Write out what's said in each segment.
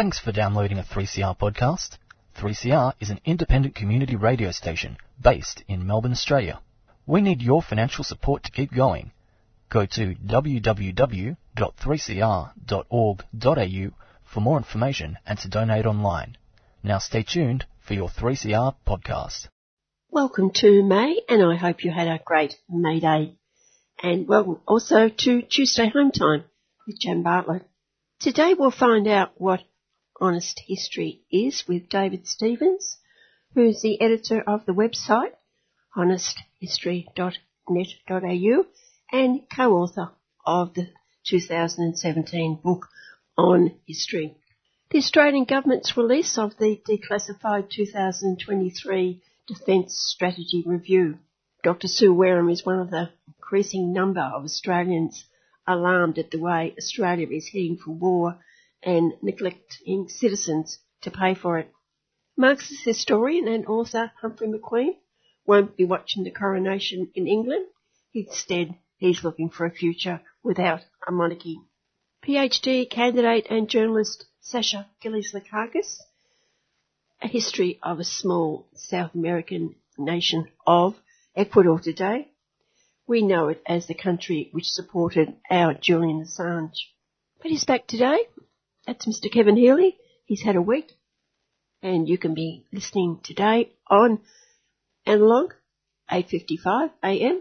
Thanks for downloading a 3CR podcast. 3CR is an independent community radio station based in Melbourne, Australia. We need your financial support to keep going. Go to www.3cr.org.au for more information and to donate online. Now stay tuned for your 3CR podcast. Welcome to May, and I hope you had a great May Day. And welcome also to Tuesday Home Time with Jan Bartlett. Today we'll find out what honest history is with David Stephens, who is the editor of the website honesthistory.net.au and co-author of the 2017 book on history. The Australian Government's release of the declassified 2023 Defence Strategy Review. Dr. Sue Wareham is one of the increasing number of Australians alarmed at the way Australia is heading for war and neglecting citizens to pay for it. Marxist historian and author Humphrey McQueen won't be watching the coronation in England. Instead, he's looking for a future without a monarchy. PhD candidate and journalist Sasha Gillies-Lekakis, a history of a small South American nation of Ecuador today. We know it as the country which supported our Julian Assange. But he's back today. That's Mr. Kevin Healy. He's had a week. And you can be listening today on analog 8.55 AM,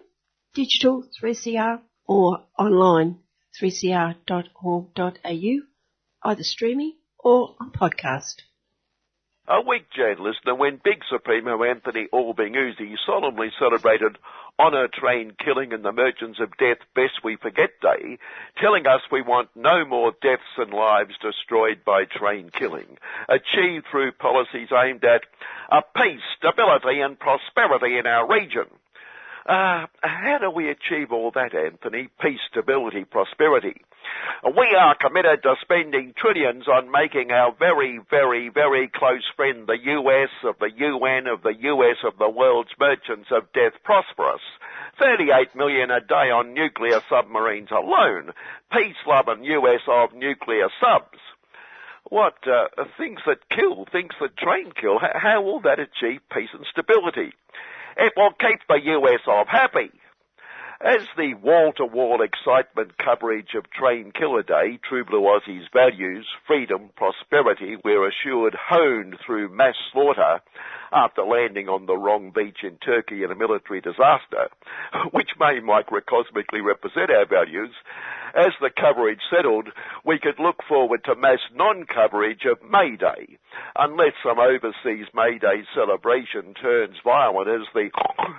digital 3CR or online 3cr.org.au, either streaming or on podcast. A week, Jane listener, when Big Supremo Anthony Albing Uzi solemnly celebrated Honour Train Killing and the Merchants of Death Best We Forget Day, telling us we want no more deaths and lives destroyed by train killing, achieved through policies aimed at a peace, stability and prosperity in our region. Uh, how do we achieve all that, Anthony? Peace, stability, prosperity. We are committed to spending trillions on making our very, very, very close friend, the US of the UN of the US of the world's merchants of death prosperous. 38 million a day on nuclear submarines alone. Peace loving US of nuclear subs. What, uh, things that kill, things that train kill, how will that achieve peace and stability? It will keep the US of happy. As the wall-to-wall excitement coverage of Train Killer Day, True Blue Aussie's values, freedom, prosperity were assured honed through mass slaughter after landing on the wrong beach in Turkey in a military disaster, which may microcosmically represent our values, as the coverage settled, we could look forward to mass non-coverage of May Day, unless some overseas May Day celebration turns violent as the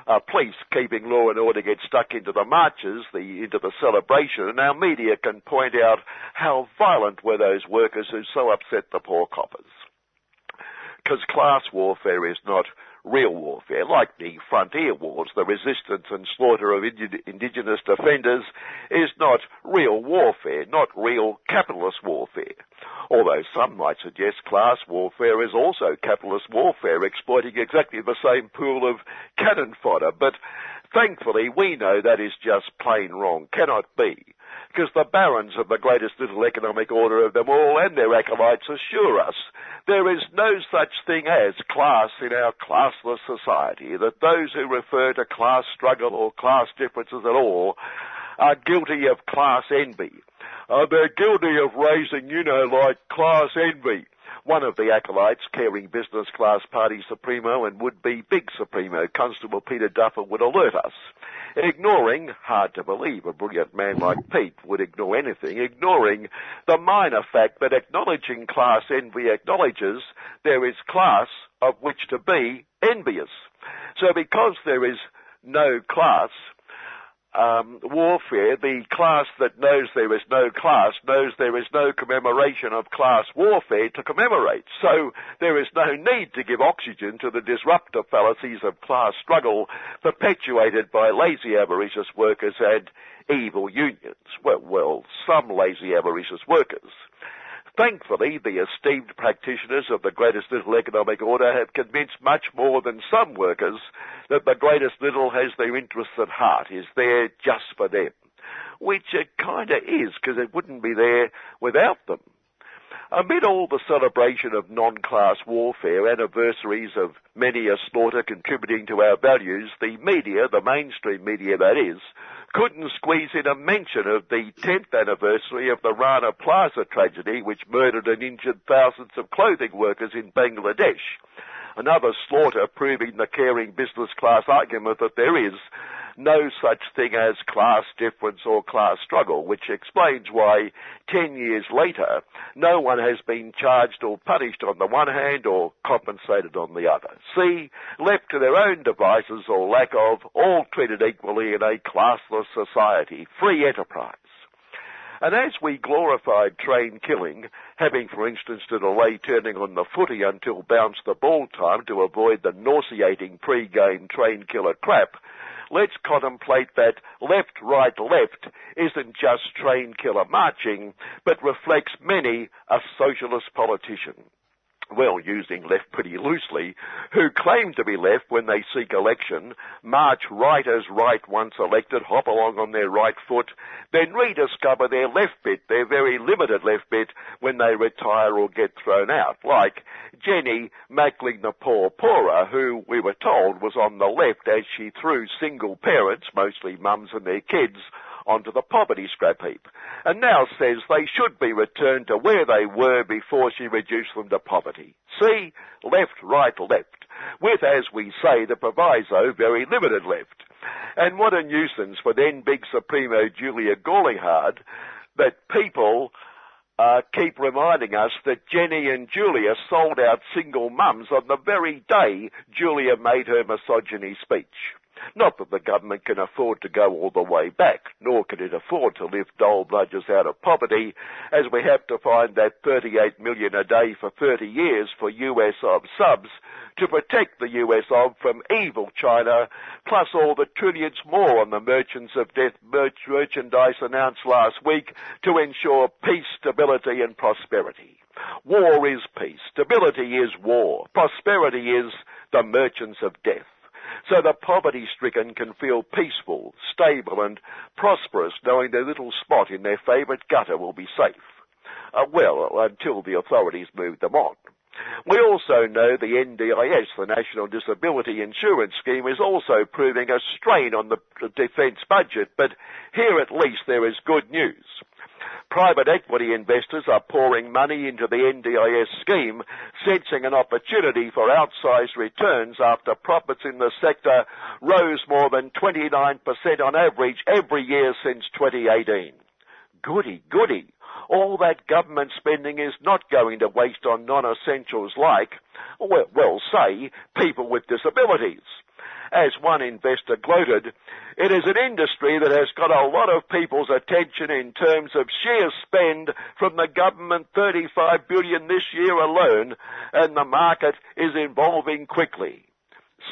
uh, police keeping law and order get stuck into the marches, the, into the celebration, and our media can point out how violent were those workers who so upset the poor coppers. Because class warfare is not real warfare, like the frontier wars, the resistance and slaughter of indigenous defenders, is not real warfare, not real capitalist warfare. Although some might suggest class warfare is also capitalist warfare, exploiting exactly the same pool of cannon fodder, but thankfully we know that is just plain wrong, cannot be because the barons of the greatest little economic order of them all and their acolytes assure us there is no such thing as class in our classless society, that those who refer to class struggle or class differences at all are guilty of class envy. Uh, they're guilty of raising, you know, like class envy. One of the acolytes, caring business class party supremo and would-be big supremo, Constable Peter Duffer, would alert us. Ignoring, hard to believe a brilliant man like Pete would ignore anything, ignoring the minor fact that acknowledging class envy acknowledges there is class of which to be envious. So because there is no class, um, warfare, the class that knows there is no class knows there is no commemoration of class warfare to commemorate. So there is no need to give oxygen to the disruptive fallacies of class struggle perpetuated by lazy avaricious workers and evil unions. Well, well, some lazy avaricious workers. Thankfully, the esteemed practitioners of the greatest little economic order have convinced much more than some workers that the greatest little has their interests at heart, is there just for them. Which it kinda is, because it wouldn't be there without them. Amid all the celebration of non-class warfare, anniversaries of many a slaughter contributing to our values, the media, the mainstream media that is, couldn't squeeze in a mention of the 10th anniversary of the Rana Plaza tragedy which murdered and injured thousands of clothing workers in Bangladesh. Another slaughter proving the caring business class argument that there is no such thing as class difference or class struggle, which explains why 10 years later, no one has been charged or punished on the one hand or compensated on the other. See, left to their own devices or lack of, all treated equally in a classless society, free enterprise. And as we glorified train killing, having for instance to delay turning on the footy until bounce the ball time to avoid the nauseating pre-game train killer crap, let's contemplate that left, right, left isn't just train killer marching, but reflects many a socialist politician well, using left pretty loosely, who claim to be left when they seek election, march right as right once elected, hop along on their right foot, then rediscover their left bit, their very limited left bit, when they retire or get thrown out, like Jenny Macklin the poor poorer, who we were told was on the left as she threw single parents, mostly mums and their kids, onto the poverty scrap heap, and now says they should be returned to where they were before she reduced them to poverty. See? Left, right, left. With, as we say, the proviso, very limited left. And what a nuisance for then big Supremo Julia Gawlinghard that people uh, keep reminding us that Jenny and Julia sold out single mums on the very day Julia made her misogyny speech. Not that the government can afford to go all the way back, nor can it afford to lift dole bludgers out of poverty, as we have to find that 38 million a day for 30 years for US of subs to protect the US of from evil China, plus all the trillions more on the merchants of death merchandise announced last week to ensure peace, stability and prosperity. War is peace. Stability is war. Prosperity is the merchants of death so the poverty stricken can feel peaceful, stable and prosperous knowing their little spot in their favourite gutter will be safe. Uh, well, until the authorities move them on. We also know the NDIS, the National Disability Insurance Scheme, is also proving a strain on the defence budget, but here at least there is good news. Private equity investors are pouring money into the NDIS scheme, sensing an opportunity for outsized returns after profits in the sector rose more than 29% on average every year since 2018. Goody, goody. All that government spending is not going to waste on non-essentials like, well, well say, people with disabilities as one investor gloated, it is an industry that has got a lot of people's attention in terms of sheer spend from the government 35 billion this year alone, and the market is evolving quickly.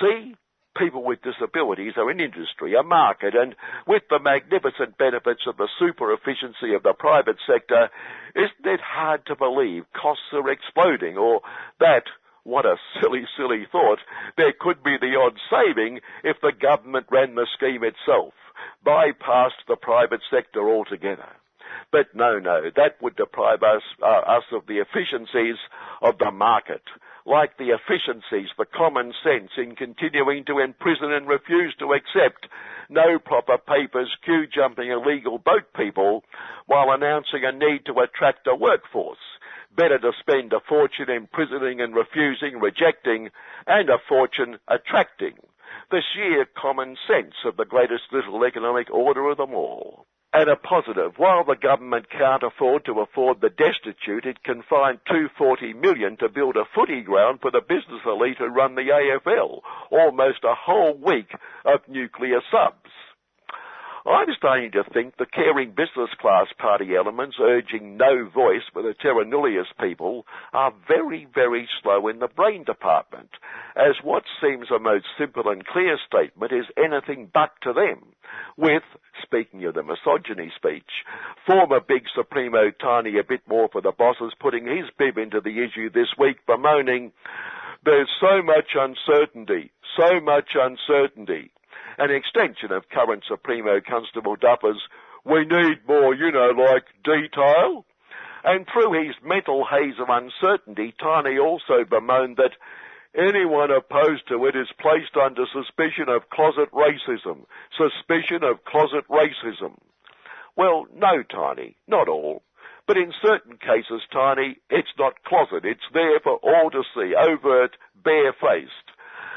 See? People with disabilities are an industry, a market, and with the magnificent benefits of the super efficiency of the private sector, isn't it hard to believe costs are exploding or that what a silly, silly thought. There could be the odd saving if the government ran the scheme itself, bypassed the private sector altogether. But no, no, that would deprive us, uh, us of the efficiencies of the market, like the efficiencies, the common sense in continuing to imprison and refuse to accept no proper papers, queue jumping illegal boat people, while announcing a need to attract a workforce better to spend a fortune imprisoning and refusing, rejecting, and a fortune attracting. The sheer common sense of the greatest little economic order of them all. And a positive, while the government can't afford to afford the destitute, it can find 240 million to build a footy ground for the business elite who run the AFL, almost a whole week of nuclear subs. I'm starting to think the caring business class party elements urging no voice for the terra nullius people are very, very slow in the brain department, as what seems a most simple and clear statement is anything but to them. With, speaking of the misogyny speech, former big Supremo Tiny a bit more for the bosses putting his bib into the issue this week bemoaning, there's so much uncertainty, so much uncertainty an extension of current Supremo Constable Dupper's we need more, you know, like detail. And through his mental haze of uncertainty, Tiny also bemoaned that anyone opposed to it is placed under suspicion of closet racism. Suspicion of closet racism. Well, no, Tiny, not all. But in certain cases, Tiny, it's not closet. It's there for all to see, overt, barefaced.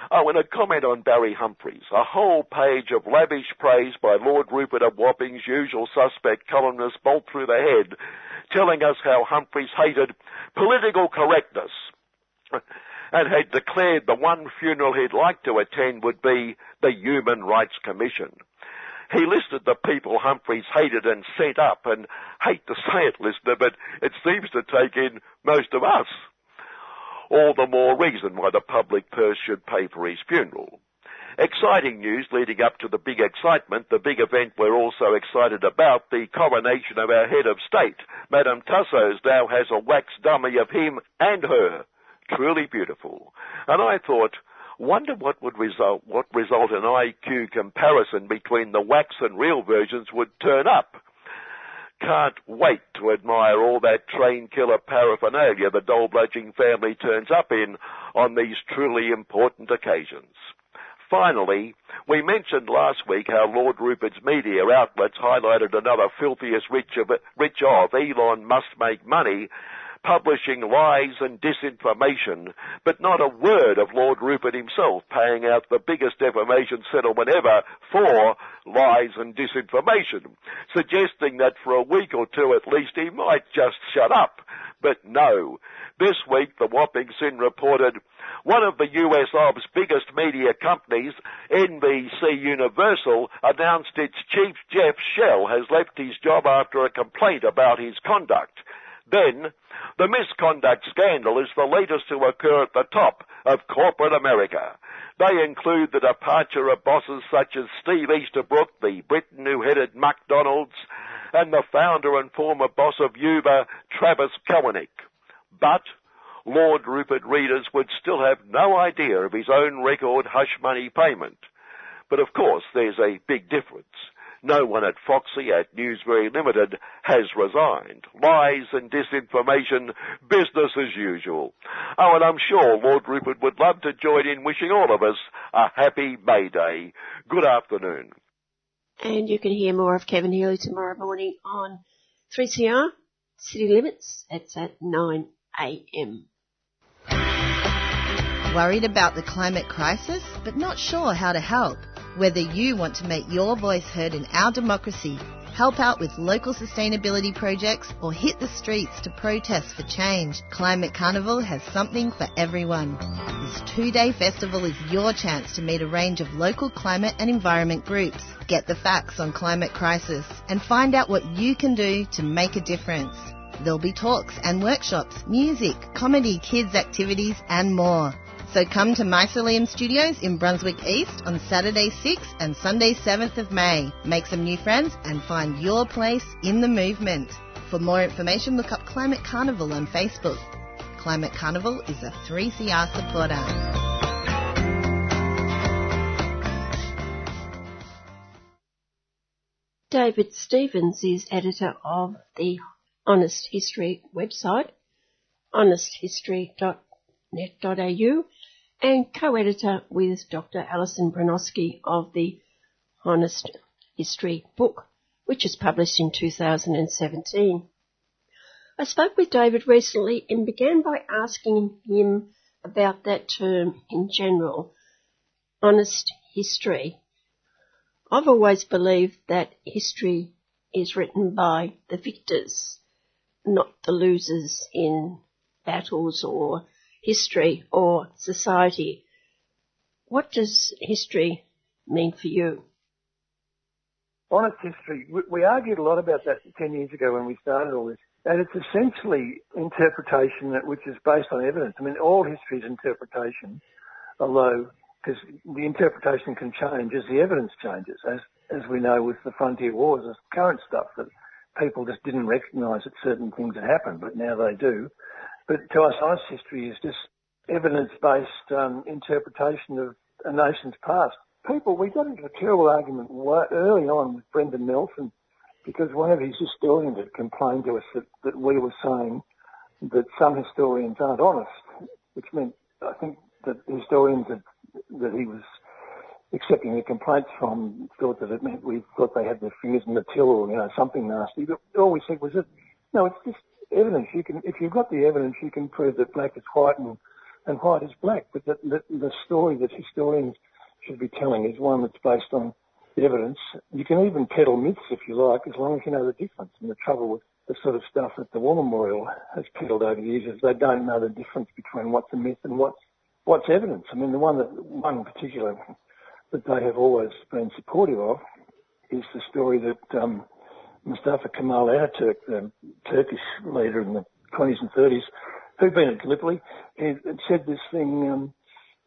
Oh, and a comment on Barry Humphries. A whole page of lavish praise by Lord Rupert of Wapping's usual suspect columnist bolt through the head, telling us how Humphries hated political correctness and had declared the one funeral he'd like to attend would be the Human Rights Commission. He listed the people Humphries hated and sent up, and hate to say it, listener, but it seems to take in most of us all the more reason why the public purse should pay for his funeral. Exciting news leading up to the big excitement, the big event we're also excited about, the coronation of our head of state. Madame Tussauds now has a wax dummy of him and her. Truly beautiful. And I thought, wonder what would result, what result an IQ comparison between the wax and real versions would turn up. Can't wait to admire all that train killer paraphernalia the doll bludging family turns up in on these truly important occasions. Finally, we mentioned last week how Lord Rupert's media outlets highlighted another filthiest rich of, rich of Elon must make money publishing lies and disinformation, but not a word of Lord Rupert himself paying out the biggest defamation settlement ever for lies and disinformation, suggesting that for a week or two at least he might just shut up. But no. This week the Whopping Sin reported one of the US Ob's biggest media companies, NBC Universal, announced its chief Jeff Shell has left his job after a complaint about his conduct. Then, the misconduct scandal is the latest to occur at the top of corporate America. They include the departure of bosses such as Steve Easterbrook, the Briton who headed McDonald's, and the founder and former boss of Uber, Travis Kalanick. But Lord Rupert readers would still have no idea of his own record hush money payment. But of course, there's a big difference. No one at Foxy at News Very Limited has resigned. Lies and disinformation, business as usual. Oh, and I'm sure Lord Rupert would love to join in wishing all of us a happy May Day. Good afternoon. And you can hear more of Kevin Healy tomorrow morning on 3CR City Limits. It's at 9 a.m. Worried about the climate crisis, but not sure how to help? Whether you want to make your voice heard in our democracy, help out with local sustainability projects, or hit the streets to protest for change, Climate Carnival has something for everyone. This two-day festival is your chance to meet a range of local climate and environment groups, get the facts on climate crisis, and find out what you can do to make a difference. There'll be talks and workshops, music, comedy, kids activities, and more. So come to Mycelium Studios in Brunswick East on Saturday 6th and Sunday 7th of May. Make some new friends and find your place in the movement. For more information, look up Climate Carnival on Facebook. Climate Carnival is a 3CR supporter. David Stephens is editor of the Honest History website, honesthistory.net.au, and co-editor with Dr. Alison Broinowski of the Honest History book, which is published in 2017. I spoke with David recently and began by asking him about that term in general, honest history. I've always believed that history is written by the victors, not the losers in battles or history or society. What does history mean for you? Honest history. We argued a lot about that 10 years ago when we started all this. And it's essentially interpretation that, which is based on evidence. I mean, all history is interpretation, although, because the interpretation can change as the evidence changes, as, as we know with the frontier wars, there's current stuff that people just didn't recognise that certain things had happened, but now they do. But to us, science history is just evidence-based um, interpretation of a nation's past. People, we got into a terrible argument early on with Brendan Nelson because one of his historians had complained to us that, that we were saying that some historians aren't honest, which meant I think that historians that, that he was accepting the complaints from thought that it meant we thought they had their fingers in the till or you know something nasty. But all we said was that no, it's just evidence. You can if you've got the evidence, you can prove that black is white and and white is black. But the, the, the story that historians should be telling is one that's based on evidence. You can even peddle myths if you like, as long as you know the difference. And the trouble with the sort of stuff that the War Memorial has peddled over the years is they don't know the difference between what's a myth and what's what's evidence. I mean, the one that one in particular that they have always been supportive of is the story that um, Mustafa Kemal Ataturk, the um, Turkish leader in the 20s and 30s, who'd been at Gallipoli, he said this thing. Um,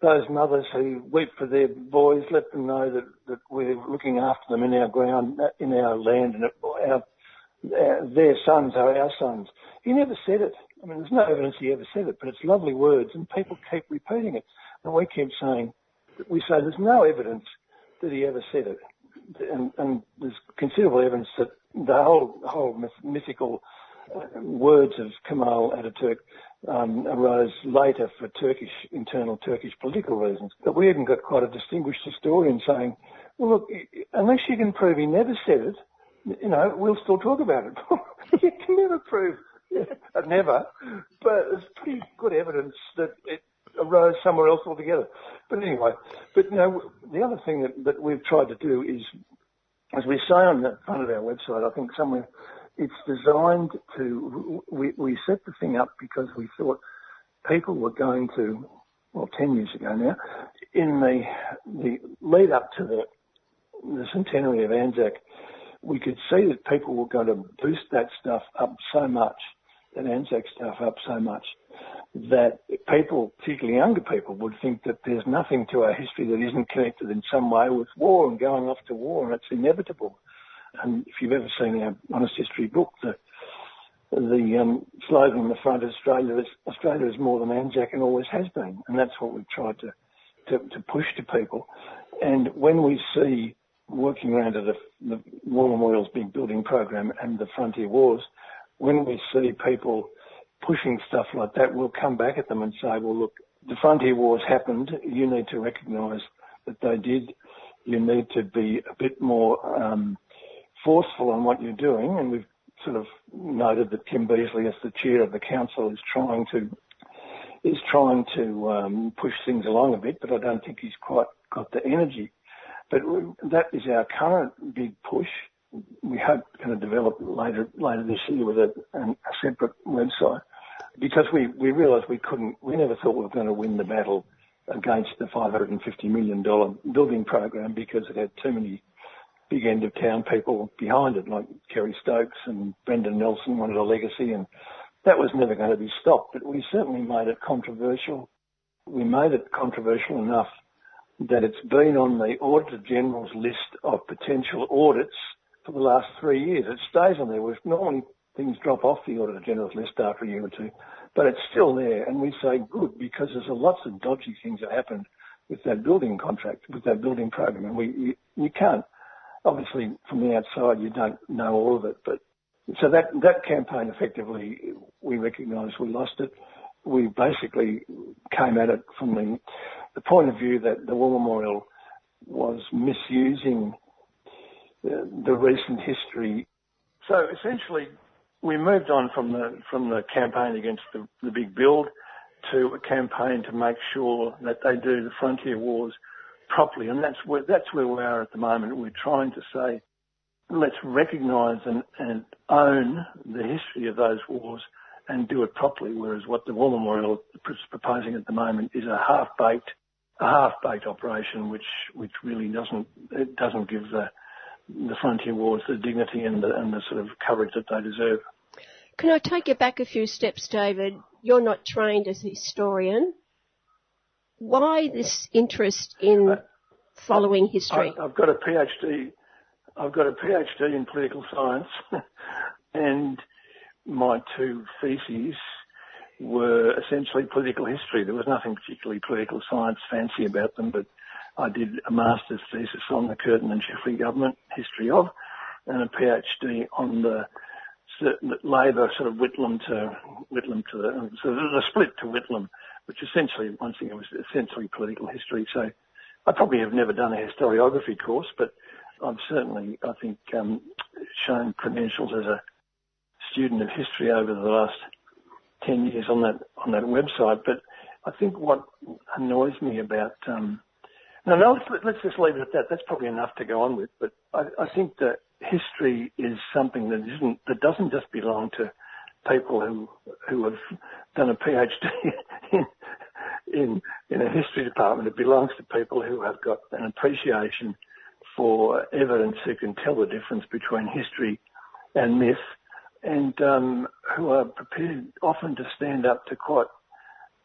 those mothers who weep for their boys, let them know that, that we're looking after them in our ground, uh, in our land, and our, our, their sons are our sons. He never said it. I mean, there's no evidence he ever said it, but it's lovely words, and people keep repeating it. And we keep saying, we say there's no evidence that he ever said it. And, and there's considerable evidence that the whole, whole mythical uh, words of Kemal Ataturk um, arose later for Turkish, internal Turkish political reasons. But we even got quite a distinguished historian saying, well, look, unless you can prove he never said it, you know, we'll still talk about it. you can never prove, never, but there's pretty good evidence that it arose somewhere else altogether. But anyway, but you know, the other thing that, that we've tried to do is, as we say on the front of our website, I think somewhere it's designed to, we, we set the thing up because we thought people were going to, well, 10 years ago now, in the, the lead up to the, the centenary of Anzac, we could see that people were going to boost that stuff up so much, that Anzac stuff up so much, that people, particularly younger people, would think that there's nothing to our history that isn't connected in some way with war and going off to war, and it's inevitable. And if you've ever seen our Honest History book, the the um, slogan on the front of Australia is Australia is more than Anzac and always has been, and that's what we've tried to, to, to push to people. And when we see working around the, the War Memorial's big building program and the Frontier Wars, when we see people pushing stuff like that, we'll come back at them and say, well, look, the Frontier Wars happened. You need to recognise that they did. You need to be a bit more um, forceful on what you're doing, and we've sort of noted that Kim Beazley, as the chair of the council, is trying to is trying to um, push things along a bit, but I don't think he's quite got the energy. But that is our current big push. We hope going to develop later later this year with a, a separate website because we we realised we couldn't. We never thought we were going to win the battle against the 550 million dollar building program because it had too many big end of town people behind it, like Kerry Stokes and Brendan Nelson wanted a legacy, and that was never going to be stopped. But we certainly made it controversial. We made it controversial enough that it's been on the Auditor General's list of potential audits for the last three years. It stays on there. We've normally things drop off the Auditor General's list after a year or two, but it's still there. And we say good because there's lots of dodgy things that happened with that building contract, with that building program, and we you, you can't obviously from the outside you don't know all of it, but so that that campaign effectively we recognised we lost it. We basically came at it from the the point of view that the War Memorial was misusing the, the recent history. So essentially, we moved on from the from the campaign against the, the big build to a campaign to make sure that they do the frontier wars properly, and that's where that's where we are at the moment. We're trying to say, let's recognise and, and own the history of those wars and do it properly. Whereas what the War Memorial is proposing at the moment is a half baked a half baked operation, which which really doesn't it doesn't give the the frontier wars the dignity and the, and the sort of coverage that they deserve. Can I take you back a few steps, David? You're not trained as a historian why this interest in uh, following history? I, have got a PhD. I've got a PhD in political science, and my two theses were essentially political history. There was nothing particularly political science fancy about them, but I did a master's thesis on the Curtin and Chifley government history of, and a PhD on the Labor sort of Whitlam to Whitlam to the so the split to Whitlam, which essentially once again was essentially political history. So I probably have never done a historiography course, but I've certainly I think um, shown credentials as a student of history over the last ten years on that on that website. But I think what annoys me about um, no, no, let's, let's just leave it at that. That's probably enough to go on with. But I, I think that history is something that isn't that doesn't just belong to people who who have done a PhD in in a history department. It belongs to people who have got an appreciation for evidence who can tell the difference between history and myth, and um, who are prepared often to stand up to quite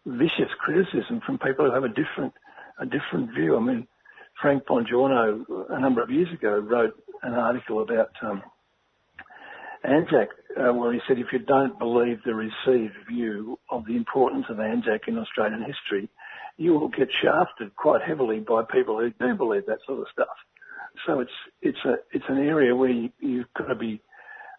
vicious criticism from people who have a different a different view. I mean, Frank Bongiorno a number of years ago wrote an article about um, Anzac uh, where he said if you don't believe the received view of the importance of Anzac in Australian history, you will get shafted quite heavily by people who do believe that sort of stuff. So it's it's a it's an area where you, you've got to be,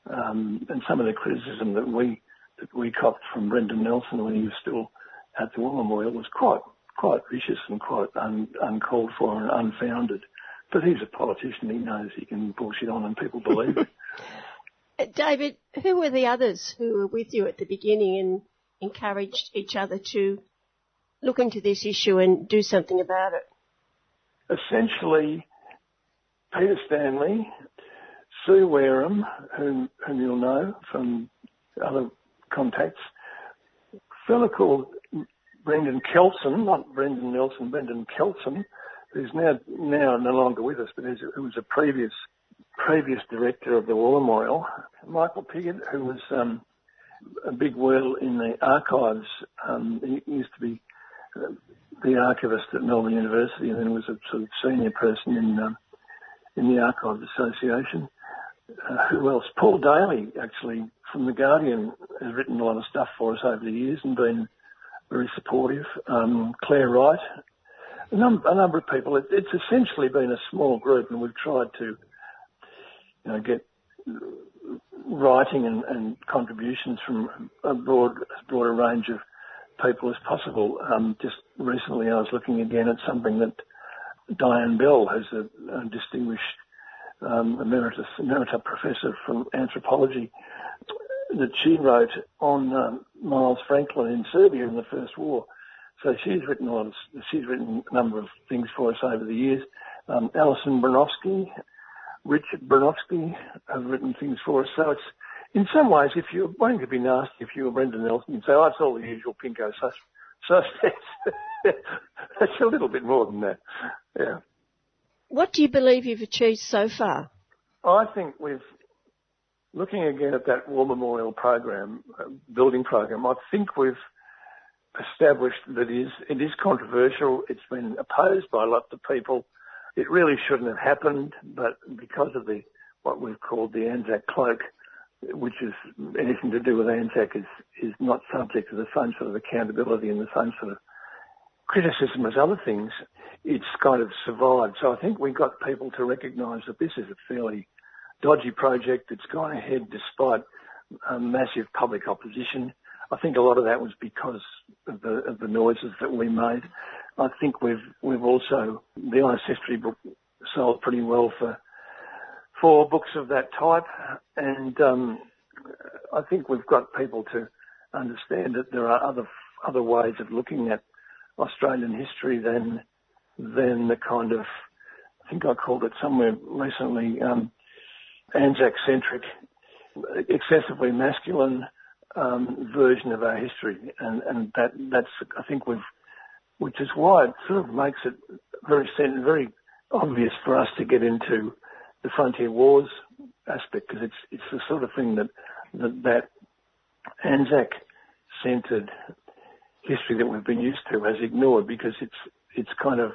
um, and some of the criticism that we that we copped from Brendan Nelson when he was still at the Memorial was quite quite vicious and quite un, uncalled for and unfounded. But he's a politician. He knows he can bullshit on and people believe it. Uh, David, who were the others who were with you at the beginning and encouraged each other to look into this issue and do something about it? Essentially, Peter Stanley, Sue Wareham, whom, whom you'll know from other contacts, a fellow called Brendan Kelson, not Brendan Nelson, Brendan Kelson, who's now now no longer with us, but who was a previous previous director of the War Memorial, Michael Piggott, who was um, a big wheel in the archives. Um, he used to be uh, the archivist at Melbourne University, and then was a sort of senior person in um, in the Archives Association. Uh, who else? Paul Daley, actually, from the Guardian, has written a lot of stuff for us over the years and been very supportive. Um, Claire Wright, a, num- a, number of people. It, it's essentially been a small group, and we've tried to, you know, get writing and, and contributions from a broad, as broad a range of people as possible. Um, just recently, I was looking again at something that Diane Bell, who's a, a distinguished um, emeritus emerita professor from anthropology, that she wrote on um, Miles Franklin in Serbia in the First War. So she's written a lot of, she's written a number of things for us over the years. Um, Alison Broinowski, Richard Broinowski have written things for us. So it's, in some ways, if you're wanting to be nasty, if you were Brendan Nelson, you'd say, oh, it's all the usual pinko sus- suspects. it's a little bit more than that. Yeah. What do you believe you've achieved so far? I think we've looking again at that War Memorial program, uh, building program, I think we've established that is, it is controversial. It's been opposed by lots of people. It really shouldn't have happened, but because of the what we've called the Anzac cloak, which is anything to do with Anzac, is is not subject to the same sort of accountability and the same sort of criticism as other things. It's kind of survived. So I think we got people to recognise that this is a fairly dodgy project that's gone ahead despite massive public opposition. I think a lot of that was because of the, of the noises that we made. I think we've we've also the Honest History book sold pretty well for for books of that type, and um, I think we've got people to understand that there are other other ways of looking at Australian history than than the kind of I think I called it somewhere recently um, Anzac-centric, excessively masculine um, version of our history, and, and that that's I think we've, which is why it sort of makes it very very obvious for us to get into the frontier wars aspect because it's it's the sort of thing that that, that Anzac centred history that we've been used to has ignored because it's it's kind of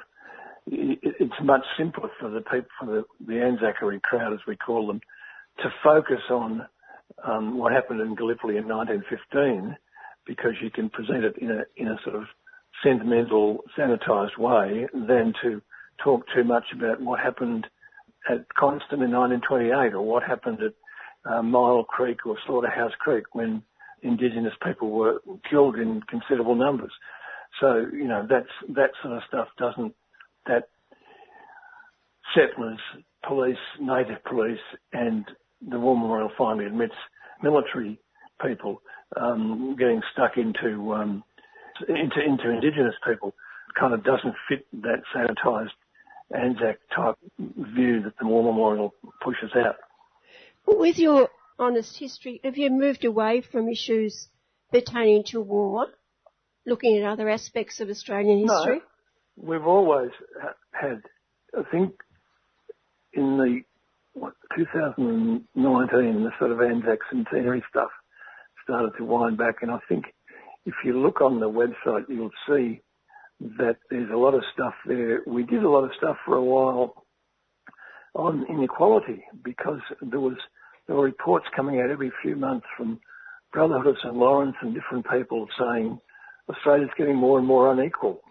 it's much simpler for the people, for the, the Anzackery crowd, as we call them, to focus on um, what happened in Gallipoli in 1915, because you can present it in a in a sort of sentimental, sanitised way, than to talk too much about what happened at Coniston in 1928 or what happened at uh, Myall Creek or Slaughterhouse Creek when Indigenous people were killed in considerable numbers. So, you know, that's, that sort of stuff doesn't, that settlers, police, native police and the War Memorial finally admits military people um, getting stuck into, um, into, into Indigenous people kind of doesn't fit that sanitised Anzac type view that the War Memorial pushes out. With your honest history, have you moved away from issues pertaining to war, looking at other aspects of Australian history? No, we've always had, I think, in the what, 2019, the sort of Anzac centenary stuff started to wind back, and I think if you look on the website, you'll see that there's a lot of stuff there. We did a lot of stuff for a while on inequality because there was there were reports coming out every few months from Brotherhood of St Lawrence and different people saying Australia's getting more and more unequal,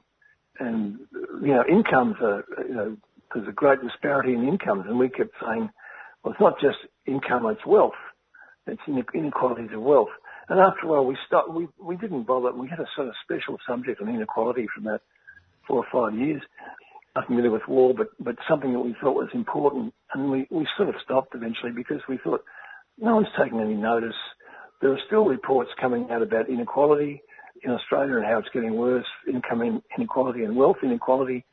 and you know incomes are you know there's a great disparity in incomes, and we kept saying, well, it's not just income, it's wealth. It's inequalities of wealth. And after a while, we stopped. We we didn't bother. We had a sort of special subject on inequality from that four or five years. Nothing really with war, but but something that we thought was important, and we we sort of stopped eventually because we thought no one's taking any notice. There are still reports coming out about inequality in Australia and how it's getting worse, income inequality and wealth inequality.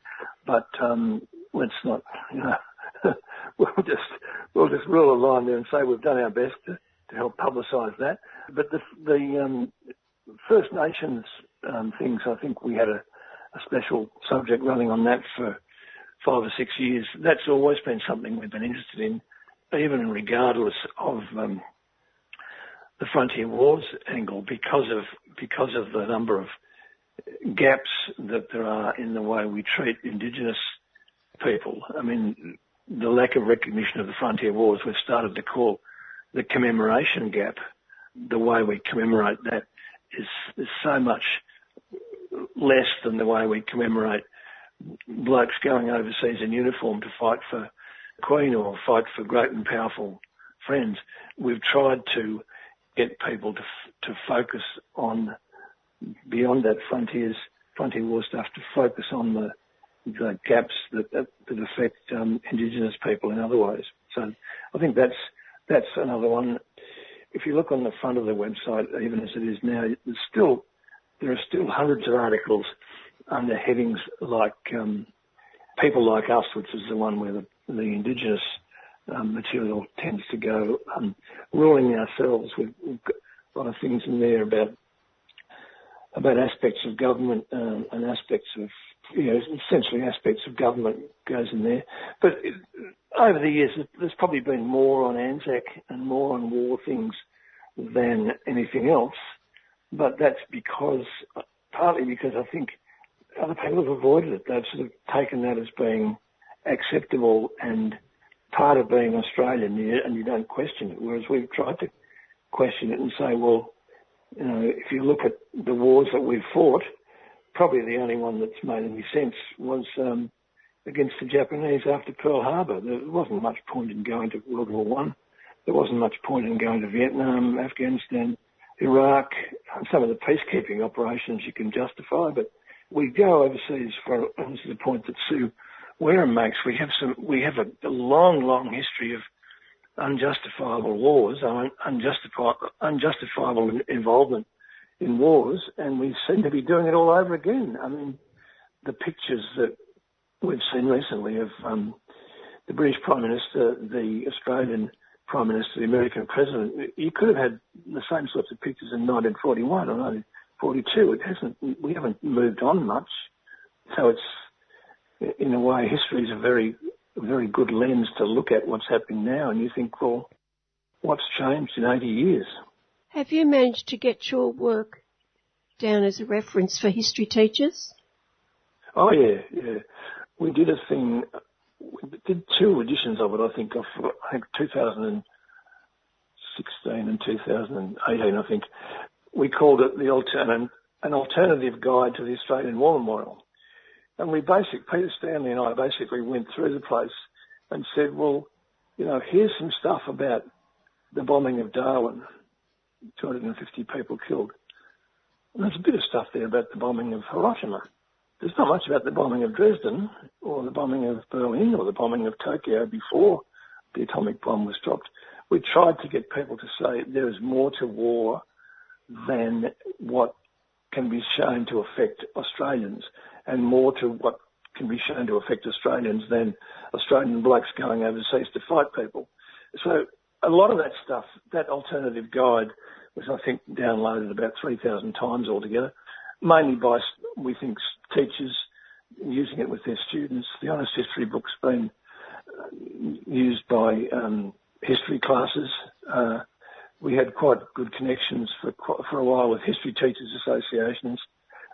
But um, let's not, you know, we'll just we'll just rule a line there and say we've done our best to, to help publicise that. But the, the um, First Nations um, things, I think we had a, a, special subject running on that for five or six years. That's always been something we've been interested in, even regardless of um, the frontier wars angle, because of because of the number of gaps that there are in the way we treat Indigenous people. I mean, the lack of recognition of the frontier wars we've started to call the commemoration gap the way we commemorate that is, is so much less than the way we commemorate blokes going overseas in uniform to fight for Queen or fight for great and powerful friends. We've tried to get people to to focus on beyond that frontiers frontier war stuff to focus on the the gaps that that, that affect um, Indigenous people in other ways. So I think that's that's another one if you look on the front of the website, even as it is now, there's still there are still hundreds of articles under headings like um, "People Like Us," which is the one where the, the indigenous um, material tends to go. Um, ruling ourselves, we've, we've, got a lot of things in there about about aspects of government um, and aspects of you know essentially aspects of government goes in there. But it, over the years, there's probably been more on Anzac and more on war things than anything else. But that's because, partly because I think other people have avoided it. They've sort of taken that as being acceptable and part of being Australian, and you don't question it. Whereas we've tried to question it and say, well, you know, if you look at the wars that we've fought, probably the only one that's made any sense was um, against the Japanese after Pearl Harbor. There wasn't much point in going to World War One. There wasn't much point in going to Vietnam, Afghanistan, Iraq, some of the peacekeeping operations you can justify, but we go overseas for, this is point that Sue Wareham makes, we have some, we have a, a long, long history of unjustifiable wars, unjustifiable, unjustifiable involvement in wars, and we seem to be doing it all over again. I mean, the pictures that we've seen recently of um, the British Prime Minister, the Australian Prime Minister, the American President, you could have had the same sorts of pictures in 1941 or 1942. It hasn't, we haven't moved on much. So it's, in a way, history is a very, very good lens to look at what's happening now and you think, well, what's changed in 80 years? Have you managed to get your work down as a reference for history teachers? Oh yeah, yeah we did a thing, we did two editions of it, I think, of, I think 2016 and 2018, I think. We called it the alternate, an alternative guide to the Australian War Memorial. And we basically, Peter Stanley and I basically went through the place and said, well, you know, here's some stuff about the bombing of Darwin, 250 people killed. And there's a bit of stuff there about the bombing of Hiroshima. There's not much about the bombing of Dresden or the bombing of Berlin or the bombing of Tokyo before the atomic bomb was dropped. We tried to get people to say there is more to war than what can be shown to affect Australians and more to what can be shown to affect Australians than Australian blokes going overseas to fight people. So a lot of that stuff, that alternative guide was I think downloaded about 3,000 times altogether, mainly by, we think, teachers using it with their students. The Honest History book's been uh, used by um, history classes. Uh, we had quite good connections for for a while with history teachers associations.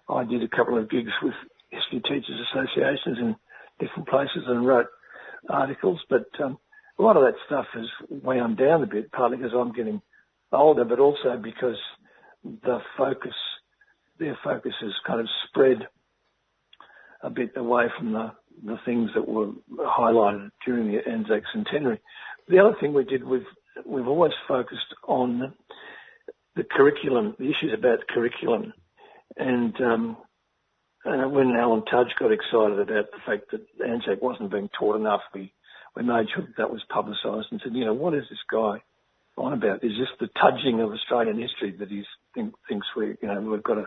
I did a couple of gigs with history teachers associations in different places and wrote articles, but um, a lot of that stuff has wound down a bit, partly because I'm getting older, but also because the focus, their focus has kind of spread a bit away from the, the things that were highlighted during the Anzac centenary. The other thing we did, we've, we've always focused on the curriculum, the issues about curriculum. And, um, and when Alan Tudge got excited about the fact that Anzac wasn't being taught enough, we, we made sure that, that was publicised and said, you know, what is this guy on about? Is this the tudging of Australian history that he think, thinks we, you know, we've got to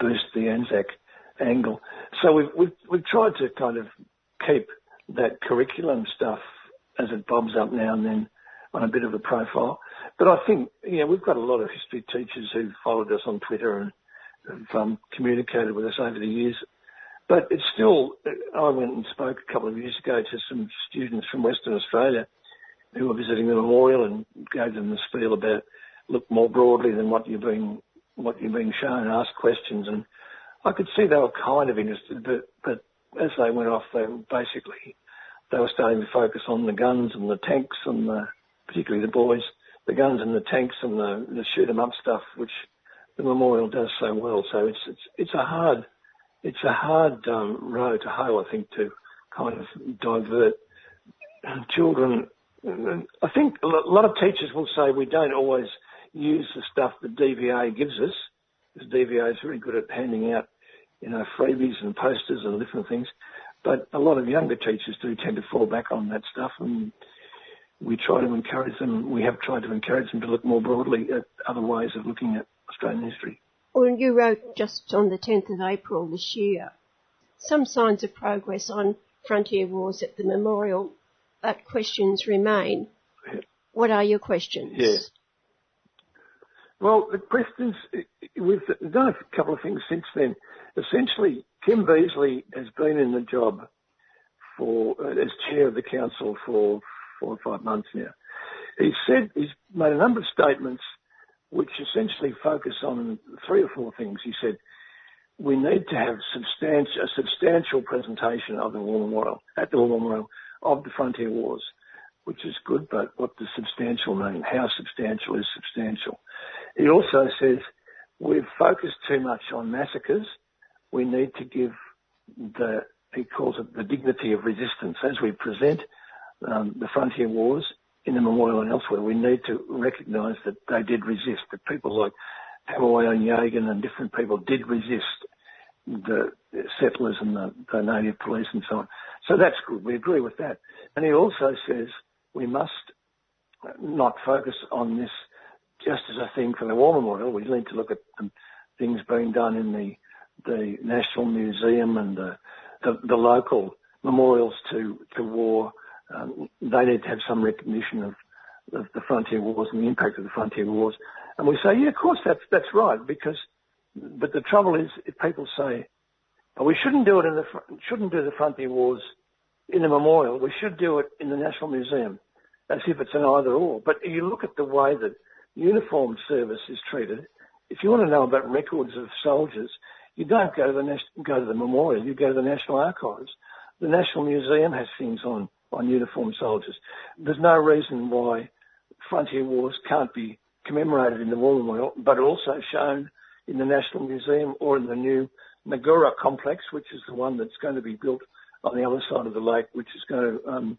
boost the Anzac angle? So we've, we've, we've tried to kind of keep that curriculum stuff as it bobs up now and then on a bit of a profile. But I think, you know, we've got a lot of history teachers who've followed us on Twitter and have um, communicated with us over the years. But it's still, I went and spoke a couple of years ago to some students from Western Australia who were visiting the memorial and gave them the spiel about look more broadly than what you're being what you're being shown, and ask questions, and I could see they were kind of interested, but but as they went off, they basically they were starting to focus on the guns and the tanks and the particularly the boys, the guns and the tanks and the, the shoot 'em up stuff, which the memorial does so well. So it's it's it's a hard it's a hard um, road to hoe, I think, to kind of divert children I think a lot of teachers will say we don't always use the stuff that DVA gives us, because DVA is very good at handing out, you know, freebies and posters and different things. But a lot of younger teachers do tend to fall back on that stuff, and we try to encourage them. We have tried to encourage them to look more broadly at other ways of looking at Australian history. Well, you wrote just on the 10th of April this year some signs of progress on frontier wars at the memorial but questions remain. What are your questions? Yeah. Well, the questions, we've done a couple of things since then. Essentially, Kim Beazley has been in the job for, uh, as chair of the council for four or five months now. He said, he's made a number of statements which essentially focus on three or four things. He said, we need to have a substantial presentation of the War Memorial, at the War Memorial of the frontier wars, which is good, but what does substantial mean? How substantial is substantial? He also says we've focused too much on massacres. We need to give the, he calls it the dignity of resistance. As we present um, the frontier wars in the memorial and elsewhere, we need to recognise that they did resist, that people like Hawaii and Yagan and different people did resist the settlers and the, the native police and so on. So that's good. We agree with that. And he also says we must not focus on this just as a thing for the War Memorial. We need to look at the things being done in the the National Museum and the the, the local memorials to to war. Um, they need to have some recognition of, of the frontier wars and the impact of the frontier wars. And we say, yeah, of course, that's that's right. Because, but the trouble is, if people say, we shouldn't do it in the shouldn't do the frontier wars in the memorial. We should do it in the National Museum, as if it's an either or. But you look at the way that uniformed service is treated. If you want to know about records of soldiers, you don't go to the go to the memorial. You go to the National Archives. The National Museum has things on on uniformed soldiers. There's no reason why frontier wars can't be commemorated in the War Memorial, but also shown in the National Museum or in the new Ngurra complex, which is the one that's going to be built on the other side of the lake, which is going to um,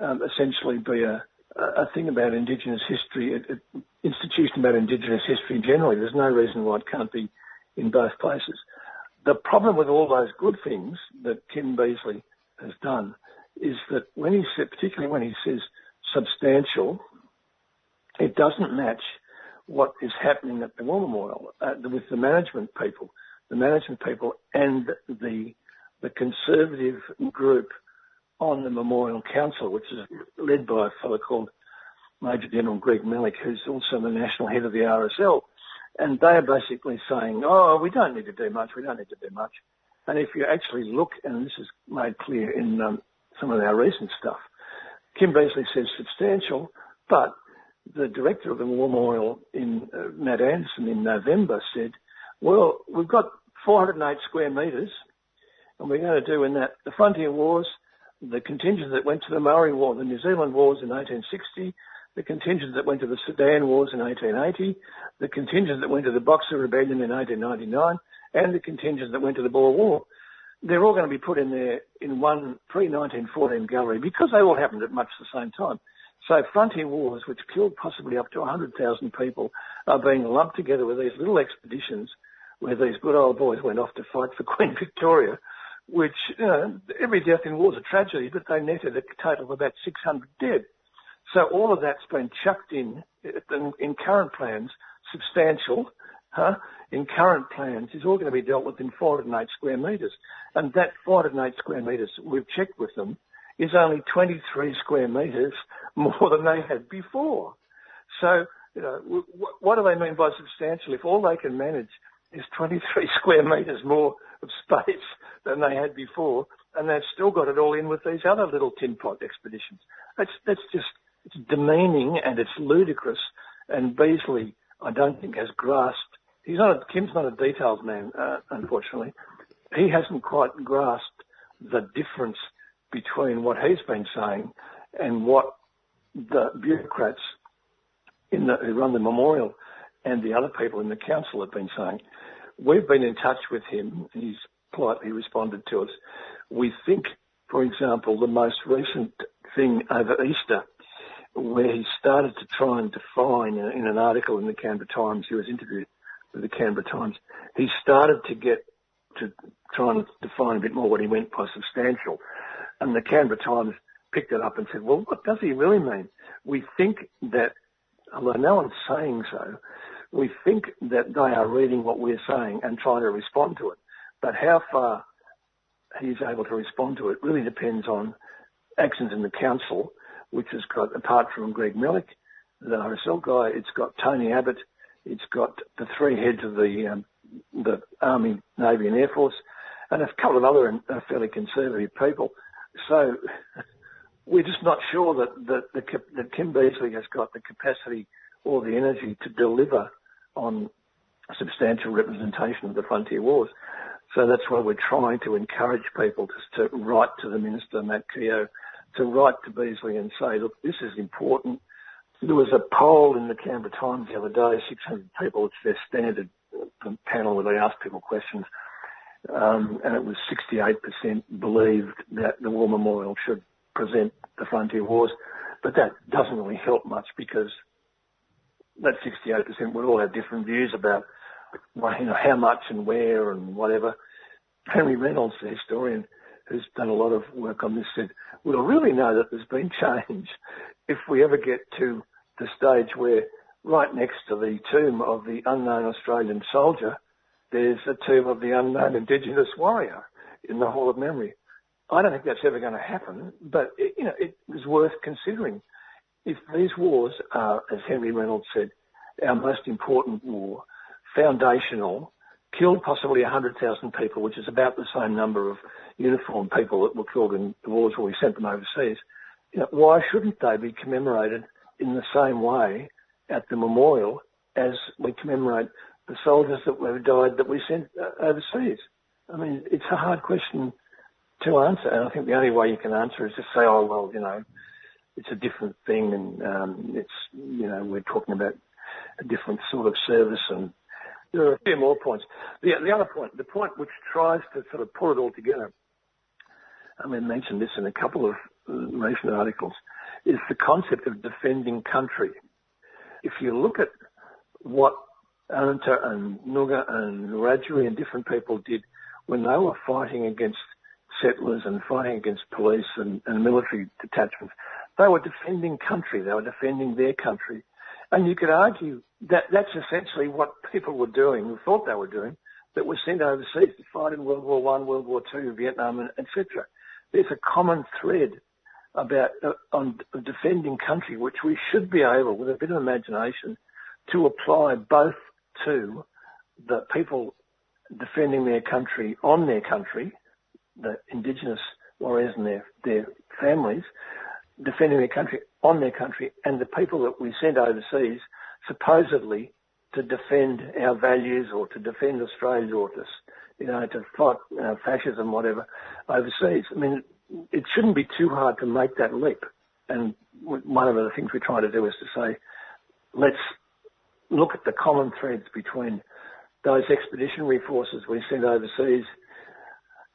um, essentially be a, a thing about Indigenous history, an institution about Indigenous history generally. There's no reason why it can't be in both places. The problem with all those good things that Kim Beazley has done is that when he said, particularly when he says substantial, it doesn't match what is happening at the Memorial uh, with the management people, the management people and the the conservative group on the Memorial Council, which is led by a fellow called Major General Greg Melick, who's also the national head of the RSL. And they are basically saying, oh, we don't need to do much, we don't need to do much. And if you actually look, and this is made clear in um, some of our recent stuff, Kim Beazley says substantial, but the director of the War Memorial in uh, Matt Anderson in November said, well, we've got 408 square metres, and we're going to do in that the frontier wars, the contingent that went to the Maori War, the New Zealand Wars in 1860, the contingent that went to the Sudan Wars in 1880, the contingent that went to the Boxer Rebellion in 1899, and the contingent that went to the Boer War. They're all going to be put in there in one pre-1914 gallery because they all happened at much the same time. So frontier wars, which killed possibly up to 100,000 people, are being lumped together with these little expeditions where these good old boys went off to fight for Queen Victoria, which, you know, every death in war is a tragedy, but they netted a total of about 600 dead. So all of that's been chucked in, in current plans, substantial, huh, in current plans, is all going to be dealt with in 408 square metres. And that 408 square metres, we've checked with them, is only 23 square metres more than they had before. So, you know, what do they mean by substantial? If all they can manage is 23 square metres more of space than they had before, and they've still got it all in with these other little tin pot expeditions. That's, that's just, it's demeaning and it's ludicrous. And Beazley, I don't think has grasped, he's not, a, Kim's not a details man, uh, unfortunately. He hasn't quite grasped the difference between what he's been saying and what the bureaucrats in the, who run the memorial and the other people in the council have been saying. We've been in touch with him. He's politely responded to us. We think, for example, the most recent thing over Easter, where he started to try and define in an article in the Canberra Times, he was interviewed the Canberra Times, he started to get to try and define a bit more what he meant by substantial. And the Canberra Times picked it up and said, well, what does he really mean? We think that, although no one's saying so, we think that they are reading what we're saying and trying to respond to it. But how far he's able to respond to it really depends on actions in the council, which has got, apart from Greg Melick, the RSL guy, it's got Tony Abbott, it's got the three heads of the um, the Army, Navy, and Air Force, and a couple of other uh, fairly conservative people. So we're just not sure that, that, the, that Kim Beazley has got the capacity or the energy to deliver on substantial representation of the frontier wars. So that's why we're trying to encourage people to, to write to the Minister, Matt Keogh, to write to Beazley and say, look, this is important. There was a poll in the Canberra Times the other day, 600 people, it's their standard panel where they ask people questions, um, and it was 68% believed that the War Memorial should present the frontier wars. But that doesn't really help much because that 68% would all have different views about you know, how much and where and whatever. Henry Reynolds, the historian who's done a lot of work on this, said, we'll really know that there's been change if we ever get to the stage where right next to the tomb of the unknown Australian soldier, there's a tomb of the unknown Indigenous warrior in the Hall of Memory. I don't think that's ever going to happen, but it, you know, it is worth considering if these wars are, as Henry Reynolds said, our most important war, foundational, killed possibly 100,000 people, which is about the same number of uniformed people that were killed in the wars where we sent them overseas, you know, why shouldn't they be commemorated in the same way at the memorial as we commemorate the soldiers that were died that we sent uh, overseas? I mean, it's a hard question to answer, and I think the only way you can answer is to say, oh well, you know, it's a different thing, and um, it's you know we're talking about a different sort of service, and there are a few more points. The the other point, the point which tries to sort of pull it all together, I mean, mentioned this in a couple of uh, recent articles, is the concept of defending country. If you look at what Ananta and Noongar and Wiradjuri and different people did when they were fighting against settlers and fighting against police and, and military detachments, they were defending country. They were defending their country. And you could argue that that's essentially what people were doing, who thought they were doing, that were sent overseas to fight in World War One, World War Two, Vietnam, etc. There's a common thread about uh, on defending country, which we should be able, with a bit of imagination, to apply both to the people defending their country on their country, the indigenous warriors and their, their families, defending their country on their country, and the people that we sent overseas supposedly to defend our values or to defend Australia or to, you know, to fight uh, fascism, whatever, overseas. I mean, it shouldn't be too hard to make that leap. And one of the things we're trying to do is to say, let's look at the common threads between those expeditionary forces we sent overseas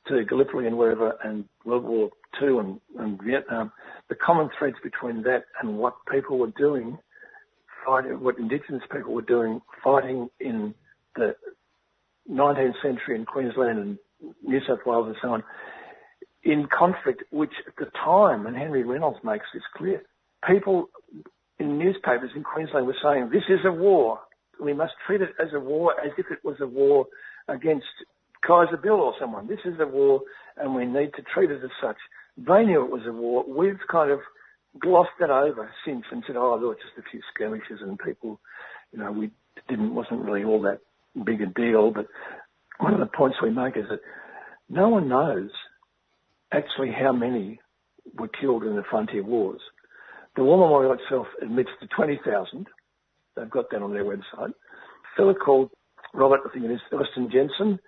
to Gallipoli and wherever, and World War II and, and Vietnam, the common threads between that and what people were doing, fighting, what Indigenous people were doing, fighting in the 19th century in Queensland and New South Wales and so on, in conflict, which at the time, and Henry Reynolds makes this clear, people in newspapers in Queensland were saying, this is a war. We must treat it as a war as if it was a war against Kaiser Bill or someone. This is a war and we need to treat it as such. They knew it was a war. We've kind of glossed that over since and said, oh, there were just a few skirmishes and people, you know, we didn't, wasn't really all that big a deal. But one of the points we make is that no one knows actually how many were killed in the frontier wars. The War Memorial itself admits to 20,000. They've got that on their website. A fellow called Robert, I think it is, Ørsted-Jensen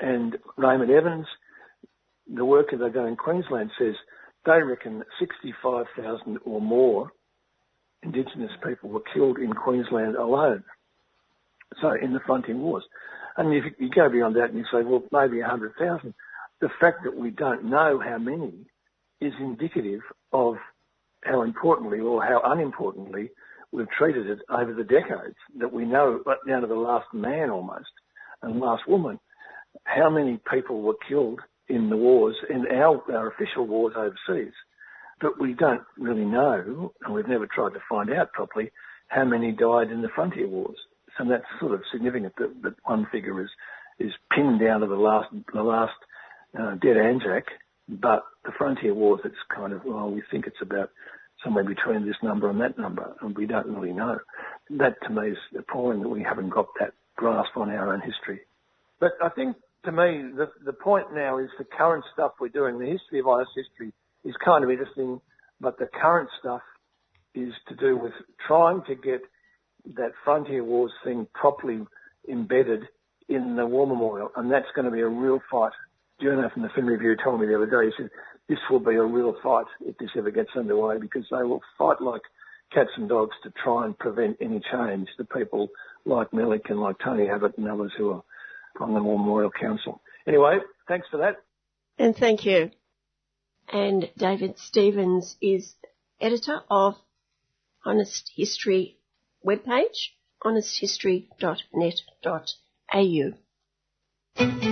and Raymond Evans, the work that they've done in Queensland says they reckon 65,000 or more Indigenous people were killed in Queensland alone. So in the frontier wars. And if you go beyond that and you say, well, maybe 100,000, the fact that we don't know how many is indicative of how importantly or how unimportantly we've treated it over the decades that we know uh, down to the last man almost and last woman how many people were killed in the wars in our, our official wars overseas. But we don't really know and we've never tried to find out properly how many died in the frontier wars. So that's sort of significant that, that one figure is is pinned down to the last the last uh, dead Anzac but the frontier wars, it's kind of, well, we think it's about somewhere between this number and that number, and we don't really know. That to me is appalling that we haven't got that grasp on our own history. But I think to me, the, the point now is the current stuff we're doing. The history of IS history is kind of interesting, but the current stuff is to do with trying to get that frontier wars thing properly embedded in the war memorial, and that's going to be a real fight journal from the Fin Review told me the other day, he said, this will be a real fight if this ever gets underway because they will fight like cats and dogs to try and prevent any change. The people like Melick and like Tony Abbott and others who are on the Memorial Council. Anyway, thanks for that. And thank you. And David Stephens is editor of Honest History webpage, honesthistory.net.au.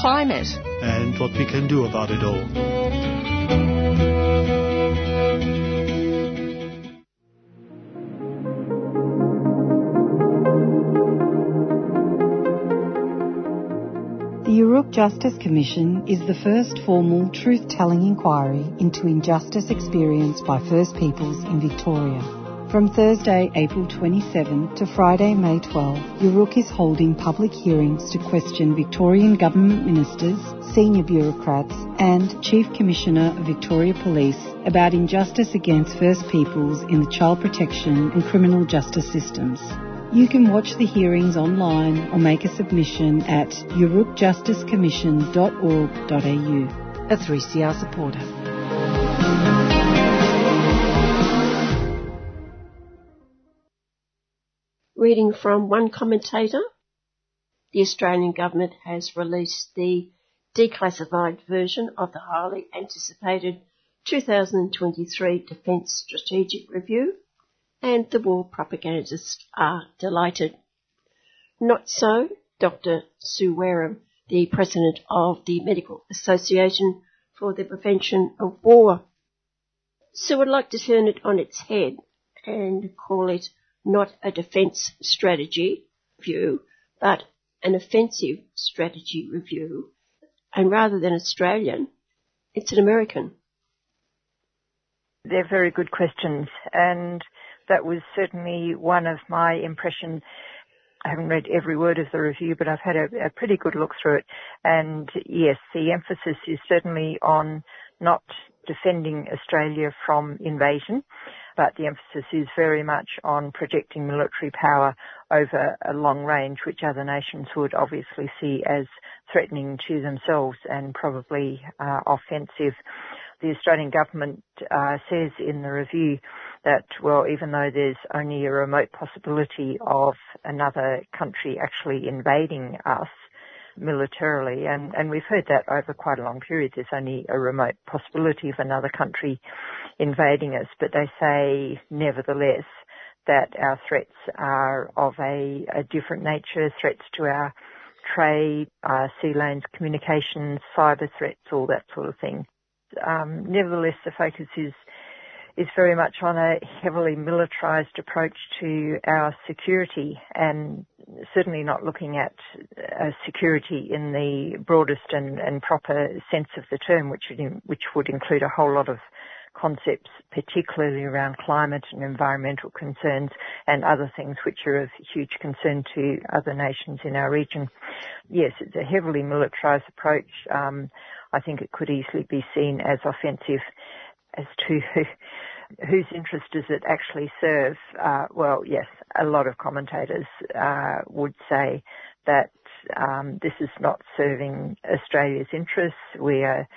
climate, and what we can do about it all. The Yoorrook Justice Commission is the first formal truth-telling inquiry into injustice experienced by First Peoples in Victoria. From Thursday, April 27 to Friday, May 12, Yoorrook is holding public hearings to question Victorian government ministers, senior bureaucrats and Chief Commissioner of Victoria Police about injustice against First Peoples in the child protection and criminal justice systems. You can watch the hearings online or make a submission at yoorrookjusticecommission.org.au. A 3CR supporter. Reading from one commentator, the Australian government has released the declassified version of the highly anticipated 2023 Defence Strategic Review, and the war propagandists are delighted. Not so Dr. Sue Wareham, the president of the Medical Association for the Prevention of War. Sue would like to turn it on its head and call it not a defence strategy review, but an offensive strategy review. And rather than Australian, it's an American. They're very good questions, and that was certainly one of my impressions. I haven't read every word of the review, but I've had a, a pretty good look through it. And yes, the emphasis is certainly on not defending Australia from invasion, but the emphasis is very much on projecting military power over a long range, which other nations would obviously see as threatening to themselves and probably uh, offensive. The Australian government uh, says in the review that, well, even though there's only a remote possibility of another country actually invading us, militarily, and, and we've heard that over quite a long period. There's only a remote possibility of another country invading us, but they say nevertheless that our threats are of a, a different nature, threats to our trade, uh, sea lanes, communications, cyber threats, all that sort of thing. Um, nevertheless, the focus is is very much on a heavily militarized approach to our security and certainly not looking at uh, security in the broadest and, and, proper sense of the term, which would, which would include a whole lot of concepts, particularly around climate and environmental concerns and other things which are of huge concern to other nations in our region. Yes, it's a heavily militarized approach. Um, I think it could easily be seen as offensive as to whose interest does it actually serve? Uh, well, yes, a lot of commentators uh, would say that um, this is not serving Australia's interests. We are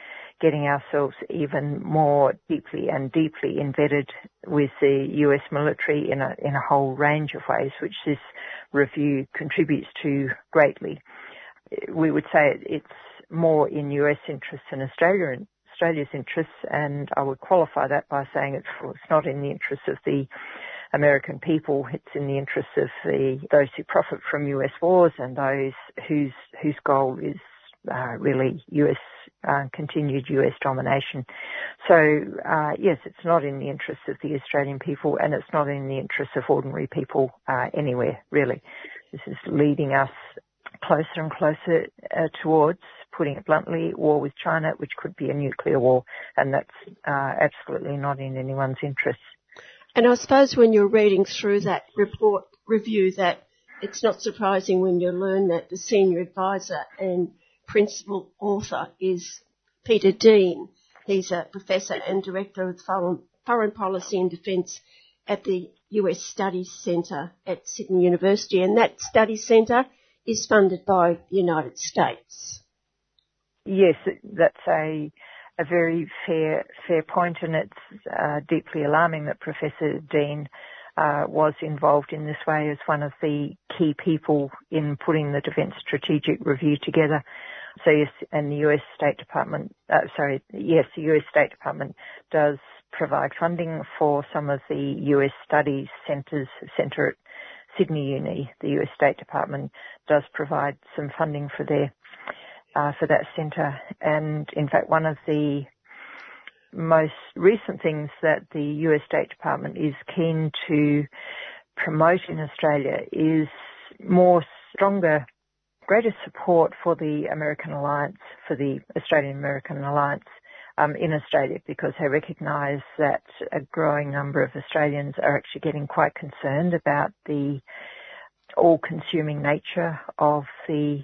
getting ourselves even more deeply and deeply embedded with the US military in a, in a whole range of ways, which this review contributes to greatly. We would say it's more in US interests than Australia Australia's interests, and I would qualify that by saying it's, it's not in the interests of the American people. It's in the interests of the those who profit from US wars and those whose whose goal is uh, really US uh, continued US domination. So uh, yes, it's not in the interests of the Australian people, and it's not in the interests of ordinary people uh, anywhere really. This is leading us closer and closer uh, towards, putting it bluntly, war with China, which could be a nuclear war, and that's uh, absolutely not in anyone's interests. And I suppose when you're reading through that report review, that it's not surprising when you learn that the senior advisor and principal author is Peter Dean. He's a professor and director of foreign, policy and defence at the US Studies Centre at Sydney University, and that studies centre is funded by the United States. Yes, that's a a very fair fair point, and it's uh, deeply alarming that Professor Dean uh, was involved in this way as one of the key people in putting the Defence Strategic Review together. So yes, and the US State Department, uh, sorry, yes, the US State Department does provide funding for some of the US studies centres, centre at Sydney Uni, the US State Department does provide some funding for their uh, for that centre. And in fact, one of the most recent things that the US State Department is keen to promote in Australia is more stronger, greater support for the American Alliance, for the Australian American Alliance um, in Australia because they recognise that a growing number of Australians are actually getting quite concerned about the all-consuming nature of the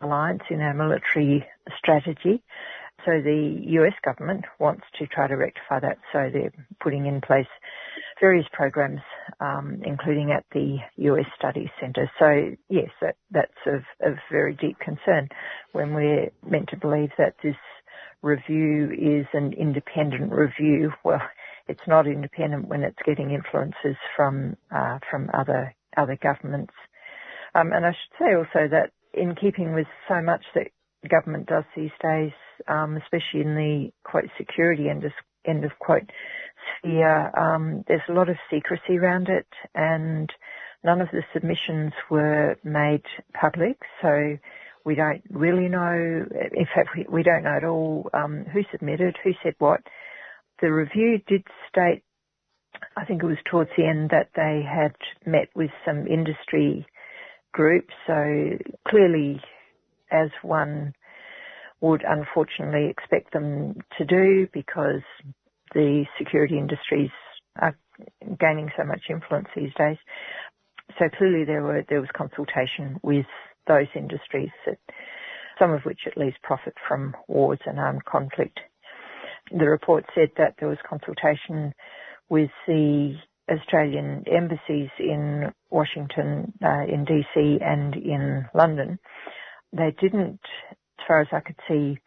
alliance in our military strategy. So the US government wants to try to rectify that. So they're putting in place various programs, um, including at the US Studies Centre. So yes, that, that's of, of very deep concern when we're meant to believe that this review is an independent review. Well, it's not independent when it's getting influences from uh, from other other governments. Um, and I should say also that in keeping with so much that government does these days, um, especially in the quote security end of, end of quote sphere, um, there's a lot of secrecy around it, and none of the submissions were made public. So we don't really know. In fact, we, we don't know at all um, who submitted, who said what. The review did state, I think it was towards the end, that they had met with some industry groups. So clearly, as one would unfortunately expect them to do, because the security industries are gaining so much influence these days. So clearly, there were there was consultation with those industries, that, some of which at least profit from wars and armed conflict. The report said that there was consultation with the Australian embassies in Washington, uh, in DC and in London. They didn't, as far as I could see,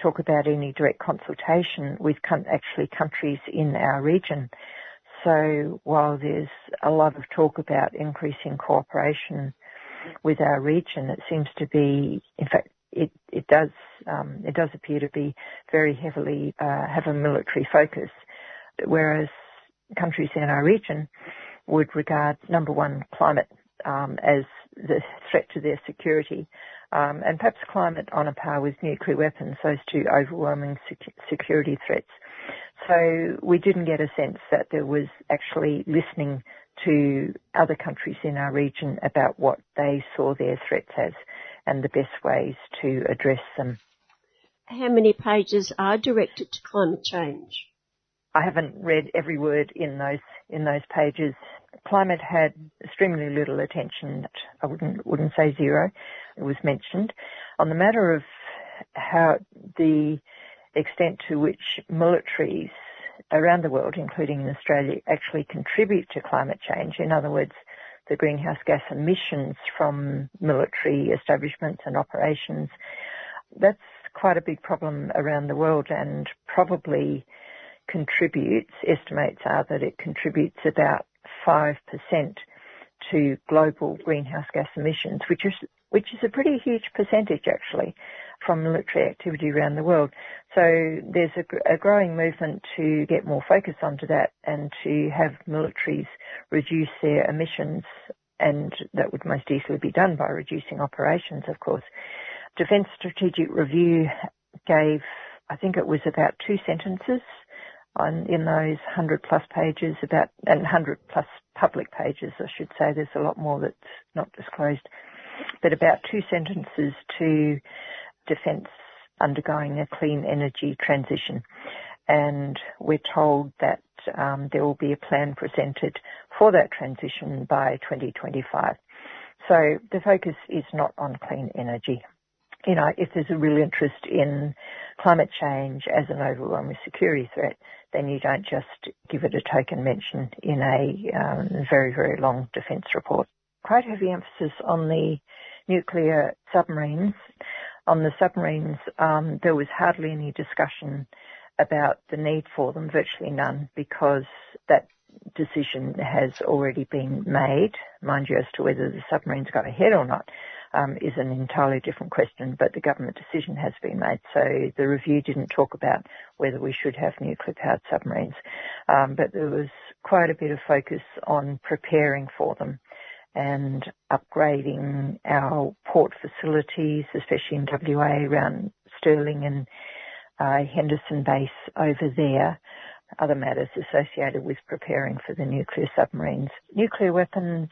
talk about any direct consultation with actually countries in our region. So while there's a lot of talk about increasing cooperation with our region, it seems to be, in fact, it, it does um, it does appear to be very heavily uh, have a military focus, whereas countries in our region would regard number one climate um, as the threat to their security, um, and perhaps climate on a par with nuclear weapons, those two overwhelming sec- security threats. So we didn't get a sense that there was actually listening to other countries in our region about what they saw their threats as and the best ways to address them. How many pages are directed to climate change? I haven't read every word in those in those pages. Climate had extremely little attention. I wouldn't wouldn't say zero. Was mentioned on the matter of how the extent to which militaries around the world, including in Australia, actually contribute to climate change. In other words, the greenhouse gas emissions from military establishments and operations. That's quite a big problem around the world and probably contributes, estimates are that it contributes about 5% to global greenhouse gas emissions, which is, which is a pretty huge percentage actually from military activity around the world. So there's a, a, growing movement to get more focus onto that and to have militaries reduce their emissions and that would most easily be done by reducing operations, of course. Defence Strategic Review gave, I think it was about two sentences on, in those 100 plus pages about, and 100 plus public pages, I should say. There's a lot more that's not disclosed, but about two sentences to defence undergoing a clean energy transition. And we're told that um, there will be a plan presented for that transition by 2025. So the focus is not on clean energy. You know, if there's a real interest in climate change as an overwhelming security threat, then you don't just give it a token mention in a um, very, very long defence report. Quite heavy emphasis on the nuclear submarines. On the submarines, um, there was hardly any discussion about the need for them, virtually none, because that decision has already been made. Mind you, as to whether the submarines got ahead or not um, is an entirely different question, but the government decision has been made. So the review didn't talk about whether we should have nuclear powered submarines, um, but there was quite a bit of focus on preparing for them and upgrading our port facilities, especially in WA around Stirling and uh, Henderson base over there. Other matters associated with preparing for the nuclear submarines. Nuclear weapons,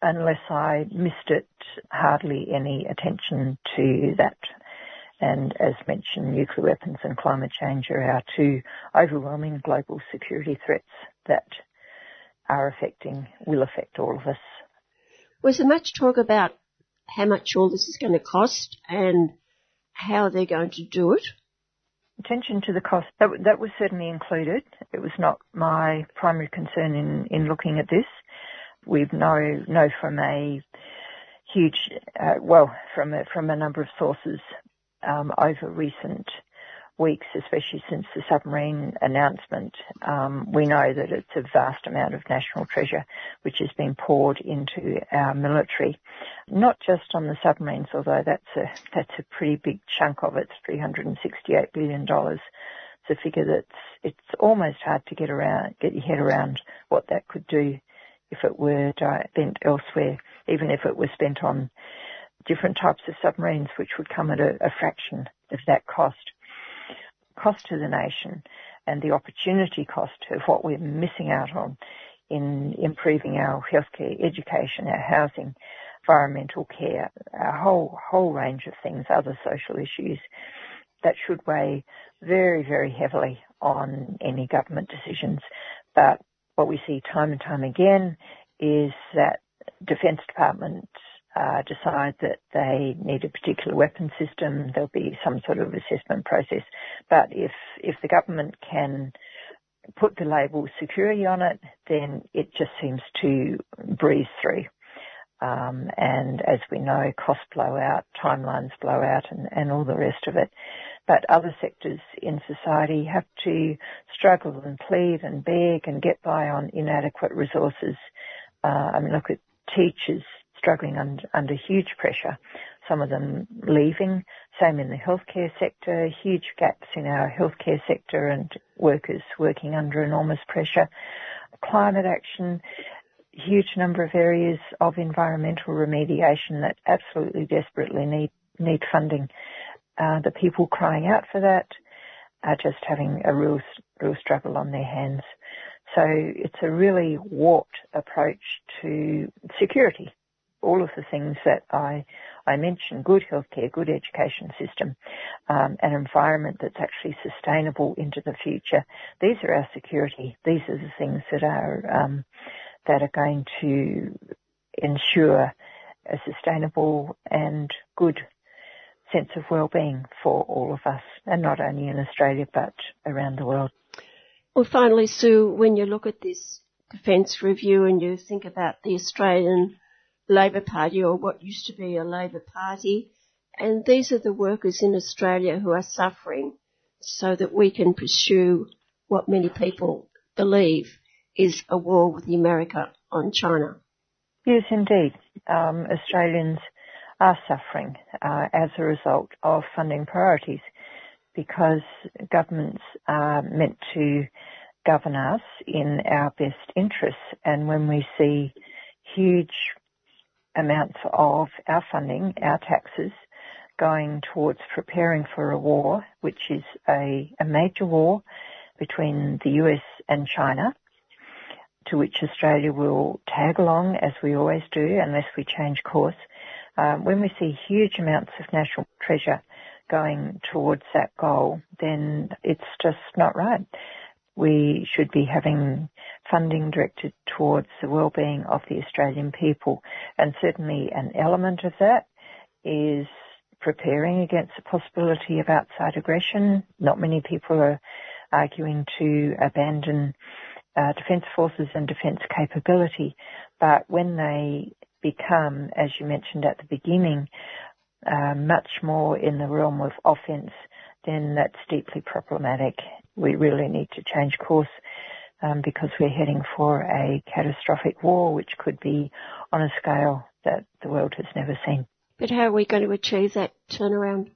unless I missed it, hardly any attention to that. And as mentioned, nuclear weapons and climate change are our two overwhelming global security threats that are affecting, will affect all of us. Was there much talk about how much all this is going to cost and how they're going to do it? Attention to the cost, that, that was certainly included. It was not my primary concern in, in looking at this. We know, know from a huge, uh, well, from a, from a number of sources um, over recent weeks, especially since the submarine announcement, um, we know that it's a vast amount of national treasure which has been poured into our military. Not just on the submarines, although that's a that's a pretty big chunk of it, 368 billion dollars. It's a figure that's it's almost hard to get around, get your head around what that could do if it were spent elsewhere, even if it was spent on different types of submarines, which would come at a, a fraction of that cost. Cost to the nation and the opportunity cost of what we're missing out on in improving our healthcare, education, our housing, environmental care, a whole whole range of things, other social issues that should weigh very, very heavily on any government decisions. But what we see time and time again is that Defence Department uh, decide that they need a particular weapon system, there'll be some sort of assessment process. But if if the government can put the label security on it, then it just seems to breeze through. Um, and as we know, costs blow out, timelines blow out, and, and all the rest of it. But other sectors in society have to struggle and plead and beg and get by on inadequate resources. Uh, I mean, look at teachers struggling under, under huge pressure. Some of them leaving. Same in the healthcare sector. Huge gaps in our healthcare sector and workers working under enormous pressure. Climate action. Huge number of areas of environmental remediation that absolutely desperately need need funding. Uh, the people crying out for that are just having a real real struggle on their hands. So it's a really warped approach to security all of the things that I, I mentioned, good healthcare, good education system, um, an environment that's actually sustainable into the future. These are our security. These are the things that are, um, that are going to ensure a sustainable and good sense of well-being for all of us, and not only in Australia but around the world. Well, finally, Sue, when you look at this defence review and you think about the Australian Labor Party or what used to be a Labor Party. And these are the workers in Australia who are suffering so that we can pursue what many people believe is a war with America on China. Yes, indeed. Um, Australians are suffering uh, as a result of funding priorities because governments are meant to govern us in our best interests. And when we see huge amounts of our funding, our taxes, going towards preparing for a war, which is a, a major war between the US and China, to which Australia will tag along as we always do unless we change course. Um, when we see huge amounts of national treasure going towards that goal, then it's just not right we should be having funding directed towards the well-being of the Australian people. And certainly an element of that is preparing against the possibility of outside aggression. Not many people are arguing to abandon uh, defence forces and defence capability, but when they become, as you mentioned at the beginning, uh, much more in the realm of offence, then that's deeply problematic we really need to change course um, because we're heading for a catastrophic war, which could be on a scale that the world has never seen. But how are we going to achieve that turnaround?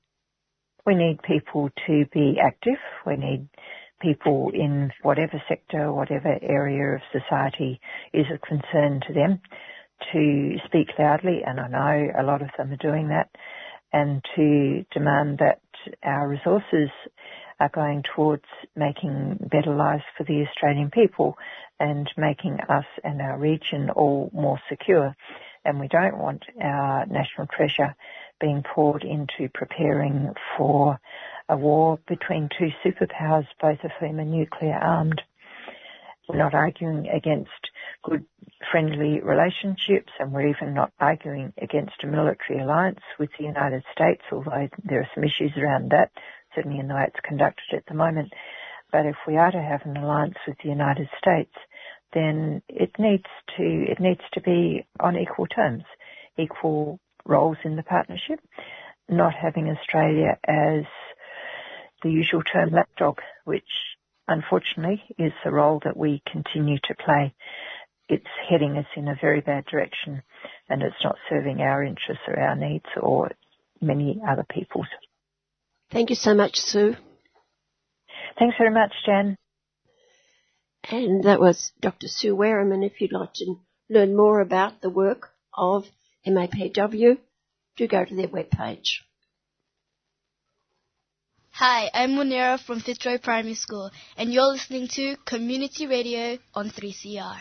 We need people to be active. We need people in whatever sector, whatever area of society is a concern to them to speak loudly, and I know a lot of them are doing that, and to demand that our resources are going towards making better lives for the Australian people and making us and our region all more secure. And we don't want our national treasure being poured into preparing for a war between two superpowers, both of whom are nuclear armed. We're not arguing against good friendly relationships and we're even not arguing against a military alliance with the United States, although there are some issues around that, certainly in the way it's conducted at the moment. But if we are to have an alliance with the United States, then it needs to, it needs to be on equal terms, equal roles in the partnership, not having Australia as the usual term lapdog, which unfortunately is the role that we continue to play. It's heading us in a very bad direction and it's not serving our interests or our needs or many other people's. Thank you so much, Sue. Thanks very much, Jen. And that was Dr. Sue Wareham. And if you'd like to learn more about the work of MAPW, do go to their webpage. Hi, I'm Munira from Fitzroy Primary School, and you're listening to Community Radio on 3CR.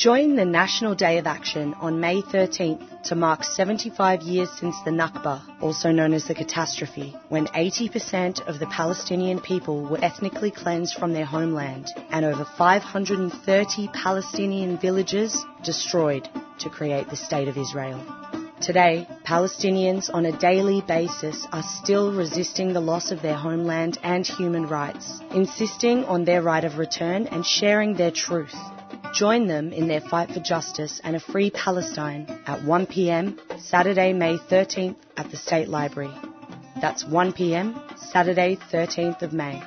Join the National Day of Action on May 13th to mark 75 years since the Nakba, also known as the catastrophe, when 80% of the Palestinian people were ethnically cleansed from their homeland and over 530 Palestinian villages destroyed to create the State of Israel. Today, Palestinians on a daily basis are still resisting the loss of their homeland and human rights, insisting on their right of return and sharing their truth. Join them in their fight for justice and a free Palestine at 1 p.m. Saturday, May 13th at the State Library. That's 1 p.m. Saturday, 13th of May.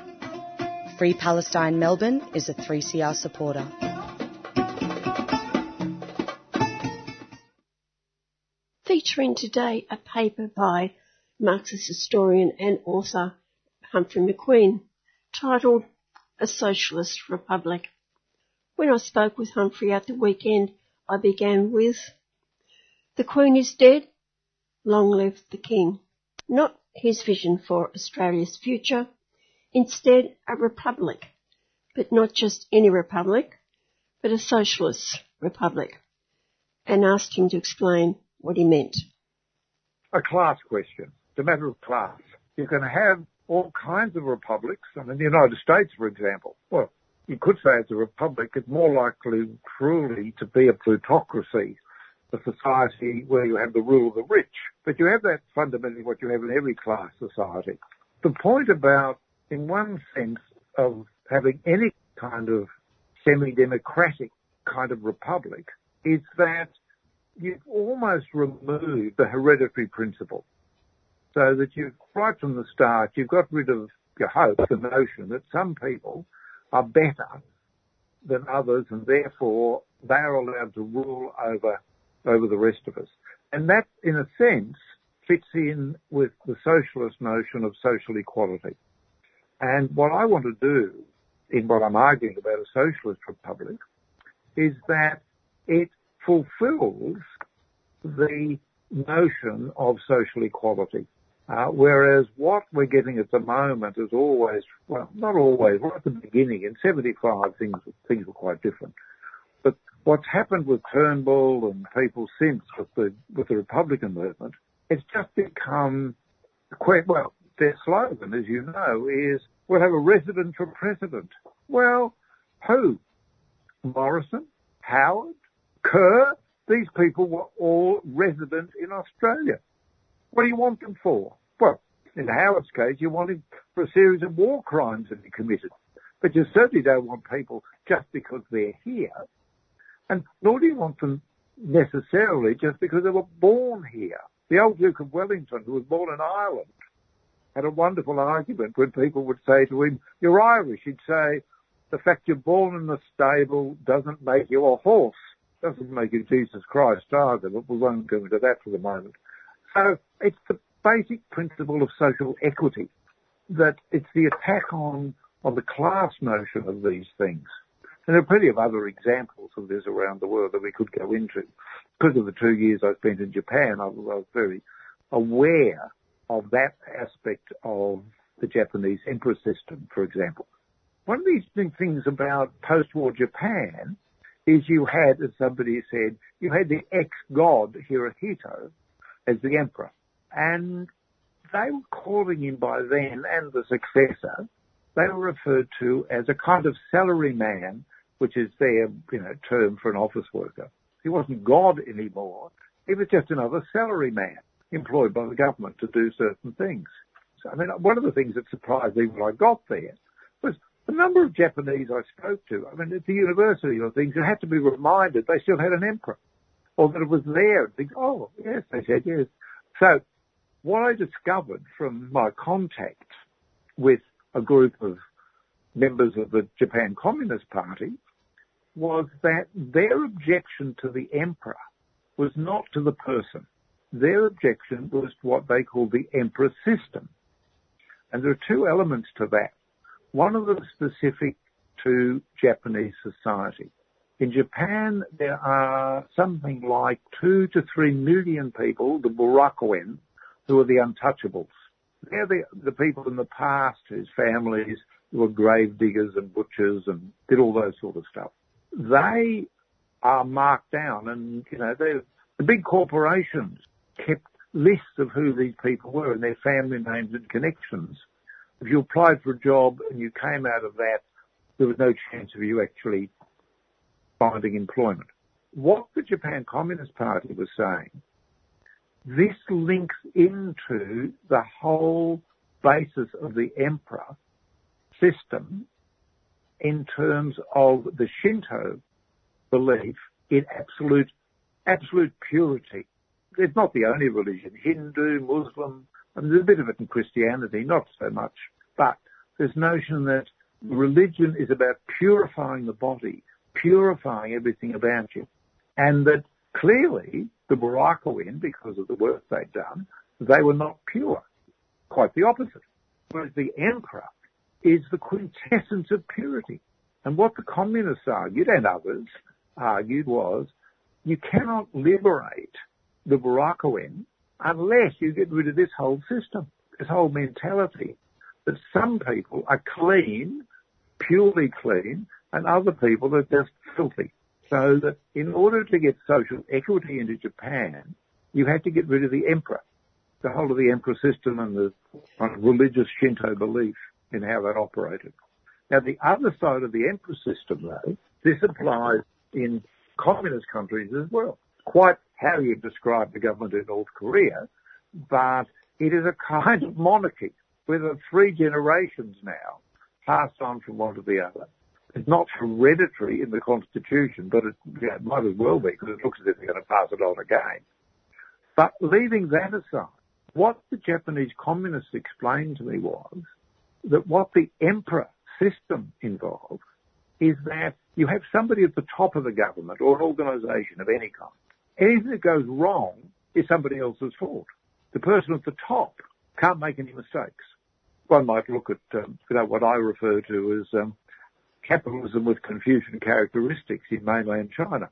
Free Palestine Melbourne is a 3CR supporter. Featuring today a paper by Marxist historian and author Humphrey McQueen titled A Socialist Republic. When I spoke with Humphrey at the weekend, I began with, The Queen is dead, long live the King. Not his vision for Australia's future, instead a republic, but not just any republic, but a socialist republic, and asked him to explain what he meant. A class question. A matter of class. You can have all kinds of republics. I mean, the United States, for example. Well, you could say it's a republic, it's more likely truly to be a plutocracy, a society where you have the rule of the rich. But you have that fundamentally what you have in every class society. The point about, in one sense, of having any kind of semi-democratic kind of republic is that you've almost removed the hereditary principle. So that you've, right from the start, you've got rid of your hope, the notion that some people are better than others and therefore they are allowed to rule over, over the rest of us. And that, in a sense, fits in with the socialist notion of social equality. And what I want to do in what I'm arguing about a socialist republic is that it fulfills the notion of social equality. Uh, whereas what we're getting at the moment is always, well, not always, right at the beginning, in 75 things, things were quite different. But what's happened with Turnbull and people since with the, with the Republican movement, it's just become quite, well, their slogan, as you know, is we'll have a resident for president. Well, who? Morrison? Howard? Kerr? These people were all resident in Australia. What do you want them for? Well, in Howard's case, you want him for a series of war crimes that he committed. But you certainly don't want people just because they're here. And nor do you want them necessarily just because they were born here. The old Duke of Wellington, who was born in Ireland, had a wonderful argument when people would say to him, you're Irish. He'd say, the fact you're born in a stable doesn't make you a horse. Doesn't make you Jesus Christ either, but we won't go into that for the moment. So it's the basic principle of social equity that it's the attack on, on the class notion of these things. And there are plenty of other examples of this around the world that we could go into. Because of the two years I spent in Japan, I was very aware of that aspect of the Japanese emperor system, for example. One of these things about post-war Japan is you had, as somebody said, you had the ex-god Hirohito as the emperor. And they were calling him by then and the successor, they were referred to as a kind of salary man, which is their, you know, term for an office worker. He wasn't God anymore. He was just another salary man employed by the government to do certain things. So, I mean, one of the things that surprised me when I got there was the number of Japanese I spoke to. I mean, at the university or things, you had to be reminded they still had an emperor or that it was there. Think, oh, yes, they said yes. So what I discovered from my contact with a group of members of the Japan Communist Party was that their objection to the emperor was not to the person. Their objection was to what they called the emperor system. And there are two elements to that. One of them is specific to Japanese society. In Japan, there are something like two to three million people, the Burakumin, who are the untouchables. They're the, the people in the past whose families were grave diggers and butchers and did all those sort of stuff. They are marked down and, you know, the big corporations kept lists of who these people were and their family names and connections. If you applied for a job and you came out of that, there was no chance of you actually finding employment. What the Japan Communist Party was saying, this links into the whole basis of the emperor system in terms of the Shinto belief in absolute, absolute purity. It's not the only religion. Hindu, Muslim, and there's a bit of it in Christianity, not so much, but this notion that religion is about purifying the body, purifying everything about you. And that clearly the Burakumin, because of the work they'd done, they were not pure. Quite the opposite. Whereas the emperor is the quintessence of purity. And what the communists argued, and others argued, was you cannot liberate the Burakumin unless you get rid of this whole system, this whole mentality that some people are clean, purely clean, and other people are just filthy. So that in order to get social equity into Japan, you had to get rid of the emperor, the whole of the emperor system and the religious Shinto belief in how that operated. Now the other side of the emperor system though, this applies in communist countries as well. Quite how you describe the government in North Korea, but it is a kind of monarchy with three generations now passed on from one to the other. It's not hereditary in the constitution, but it, yeah, might as well be because it looks as if they're going to pass it on again. But leaving that aside, what the Japanese communists explained to me was that what the emperor system involves is that you have somebody at the top of the government or an organisation of any kind. Anything that goes wrong is somebody else's fault. The person at the top can't make any mistakes. One might look at um, you know, what I refer to as um, capitalism with Confucian characteristics in mainland China.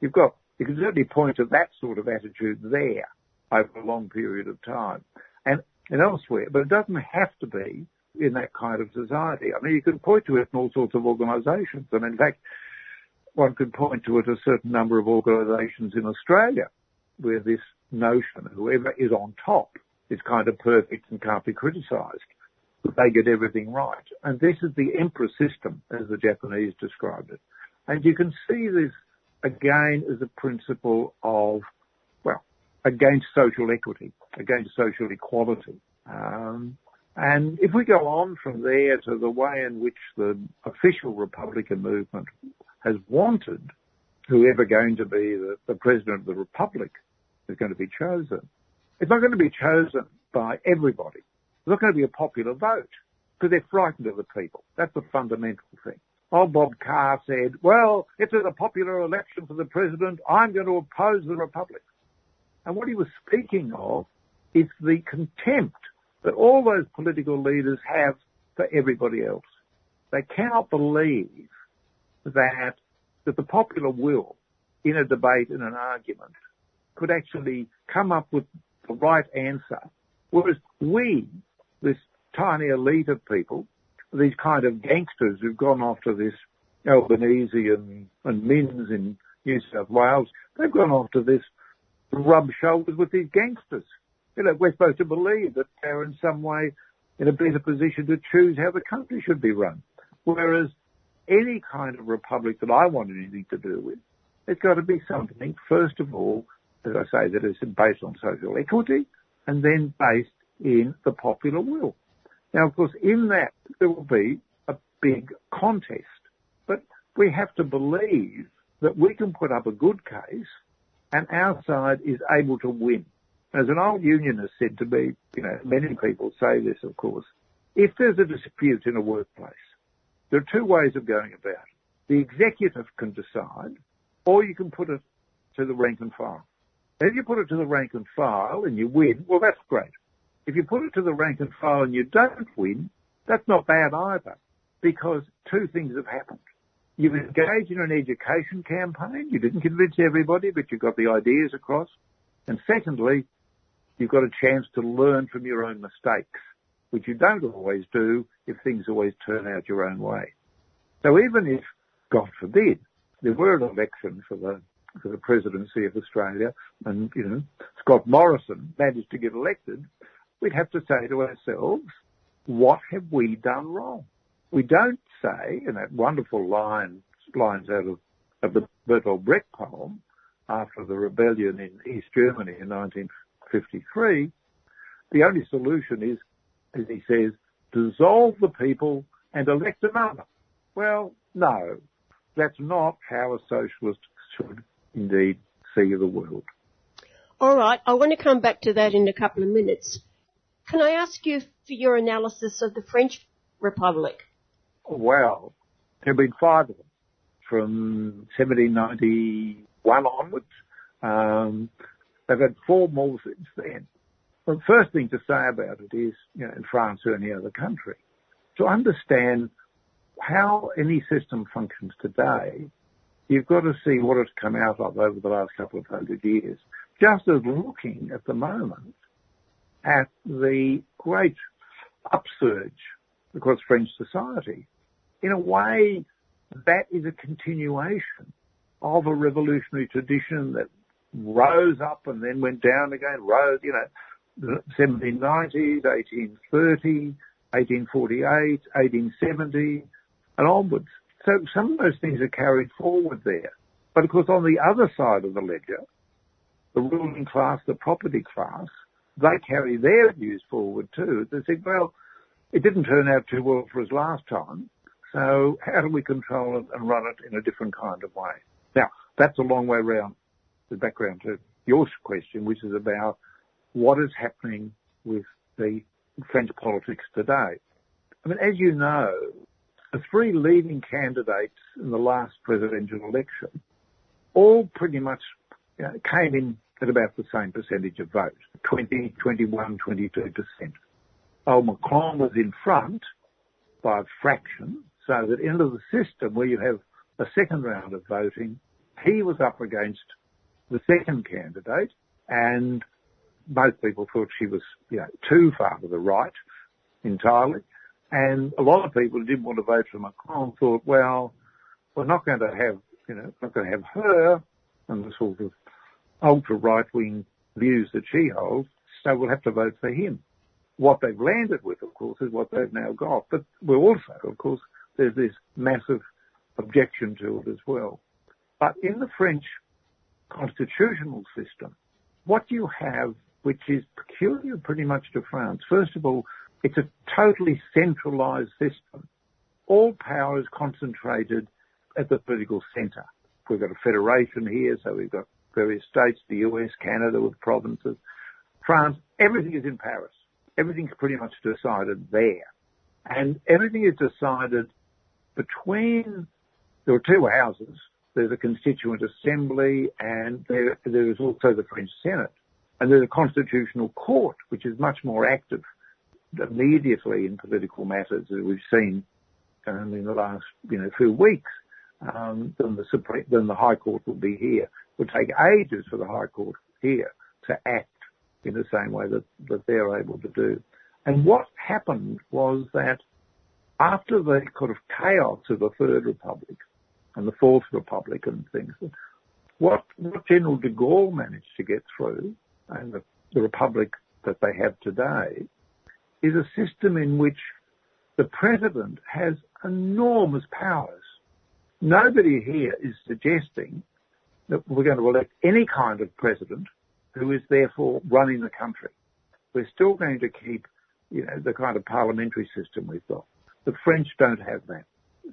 You've got, you can certainly point to that sort of attitude there over a long period of time and, and elsewhere, but it doesn't have to be in that kind of society. I mean, you can point to it in all sorts of organisations, and in fact, one could point to it a certain number of organisations in Australia where this notion, whoever is on top, is kind of perfect and can't be criticised. They get everything right. And this is the emperor system, as the Japanese described it. And you can see this again as a principle of, well, against social equity, against social equality. Um, and if we go on from there to the way in which the official Republican movement has wanted whoever going to be the, the president of the Republic is going to be chosen, it's not going to be chosen by everybody. It's not going to be a popular vote because they're frightened of the people. That's the fundamental thing. Old Bob Carr said, well, if there's a popular election for the president, I'm going to oppose the Republic. And what he was speaking of is the contempt that all those political leaders have for everybody else. They cannot believe that, that the popular will in a debate, in an argument, could actually come up with the right answer. Whereas we, this tiny elite of people, these kind of gangsters who've gone after this Albanese and, and Minns in New South Wales, they've gone to this rub shoulders with these gangsters. You know, we're supposed to believe that they're in some way in a better position to choose how the country should be run. Whereas any kind of republic that I want anything to do with, it's got to be something, first of all, as I say, that is based on social equity and then based in the popular will. Now, of course, in that there will be a big contest, but we have to believe that we can put up a good case and our side is able to win. As an old unionist said to me, you know, many people say this, of course, if there's a dispute in a workplace, there are two ways of going about it. The executive can decide, or you can put it to the rank and file. If you put it to the rank and file and you win, well, that's great. If you put it to the rank and file and you don't win, that's not bad either, because two things have happened. You've engaged in an education campaign. You didn't convince everybody, but you got the ideas across. And secondly, you've got a chance to learn from your own mistakes, which you don't always do if things always turn out your own way. So even if, God forbid, there were an election for the for the presidency of Australia, and you know Scott Morrison managed to get elected, we'd have to say to ourselves, what have we done wrong? We don't say in that wonderful line lines out of, of the Bertolt Brecht poem after the rebellion in East Germany in 1953. The only solution is, as he says, dissolve the people and elect another. Well, no, that's not how a socialist should indeed see the world. All right, I want to come back to that in a couple of minutes. Can I ask you for your analysis of the French Republic? Well, there have been five of them from 1791 onwards. Um, they've had four more since then. The first thing to say about it is, you know, in France or any other country, to understand how any system functions today, you've got to see what it's come out of over the last couple of hundred years. Just as looking at the moment at the great upsurge across French society. In a way, that is a continuation of a revolutionary tradition that rose up and then went down again, rose, you know, the 1790s, 1830, 1848, 1870, and onwards. So some of those things are carried forward there. But of course, on the other side of the ledger, the ruling class, the property class, they carry their views forward too. They say, well, it didn't turn out too well for us last time, so how do we control it and run it in a different kind of way? Now, that's a long way around the background to your question, which is about what is happening with the French politics today. I mean, as you know, the three leading candidates in the last presidential election all pretty much you know, came in at about the same percentage of votes, 20, 21, 22%. Old Macron was in front by a fraction, so that into the system where you have a second round of voting, he was up against the second candidate, and most people thought she was, you know, too far to the right entirely. And a lot of people who didn't want to vote for Macron thought, well, we're not going to have, you know, not going to have her and the sort of ultra right wing views that she holds, so we'll have to vote for him. What they've landed with, of course, is what they've now got. But we're also, of course, there's this massive objection to it as well. But in the French constitutional system, what you have, which is peculiar pretty much to France, first of all, it's a totally centralized system. All power is concentrated at the political centre. We've got a federation here, so we've got various states, the US, Canada with provinces, France, everything is in Paris. Everything's pretty much decided there. And everything is decided between, there are two houses. There's a constituent assembly and there, there is also the French Senate. And there's a constitutional court, which is much more active immediately in political matters as we've seen in the last, you know, few weeks, um, than the Supreme, than the High Court will be here would take ages for the High Court here to act in the same way that, that they're able to do. And what happened was that after the kind of chaos of the Third Republic, and the Fourth Republic and things. What, what General de Gaulle managed to get through, and the, the republic that they have today, is a system in which the president has enormous powers. Nobody here is suggesting that we're going to elect any kind of president who is therefore running the country. We're still going to keep, you know, the kind of parliamentary system we've got. The French don't have that.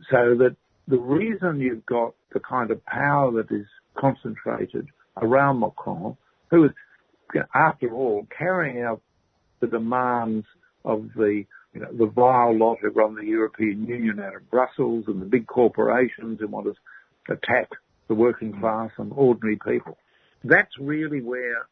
So that the reason you've got the kind of power that is concentrated around Macron, who is, after all, carrying out the demands of the you know, the vile lot who run the European Union out of Brussels and the big corporations who want to attack the working class and ordinary people. That's really where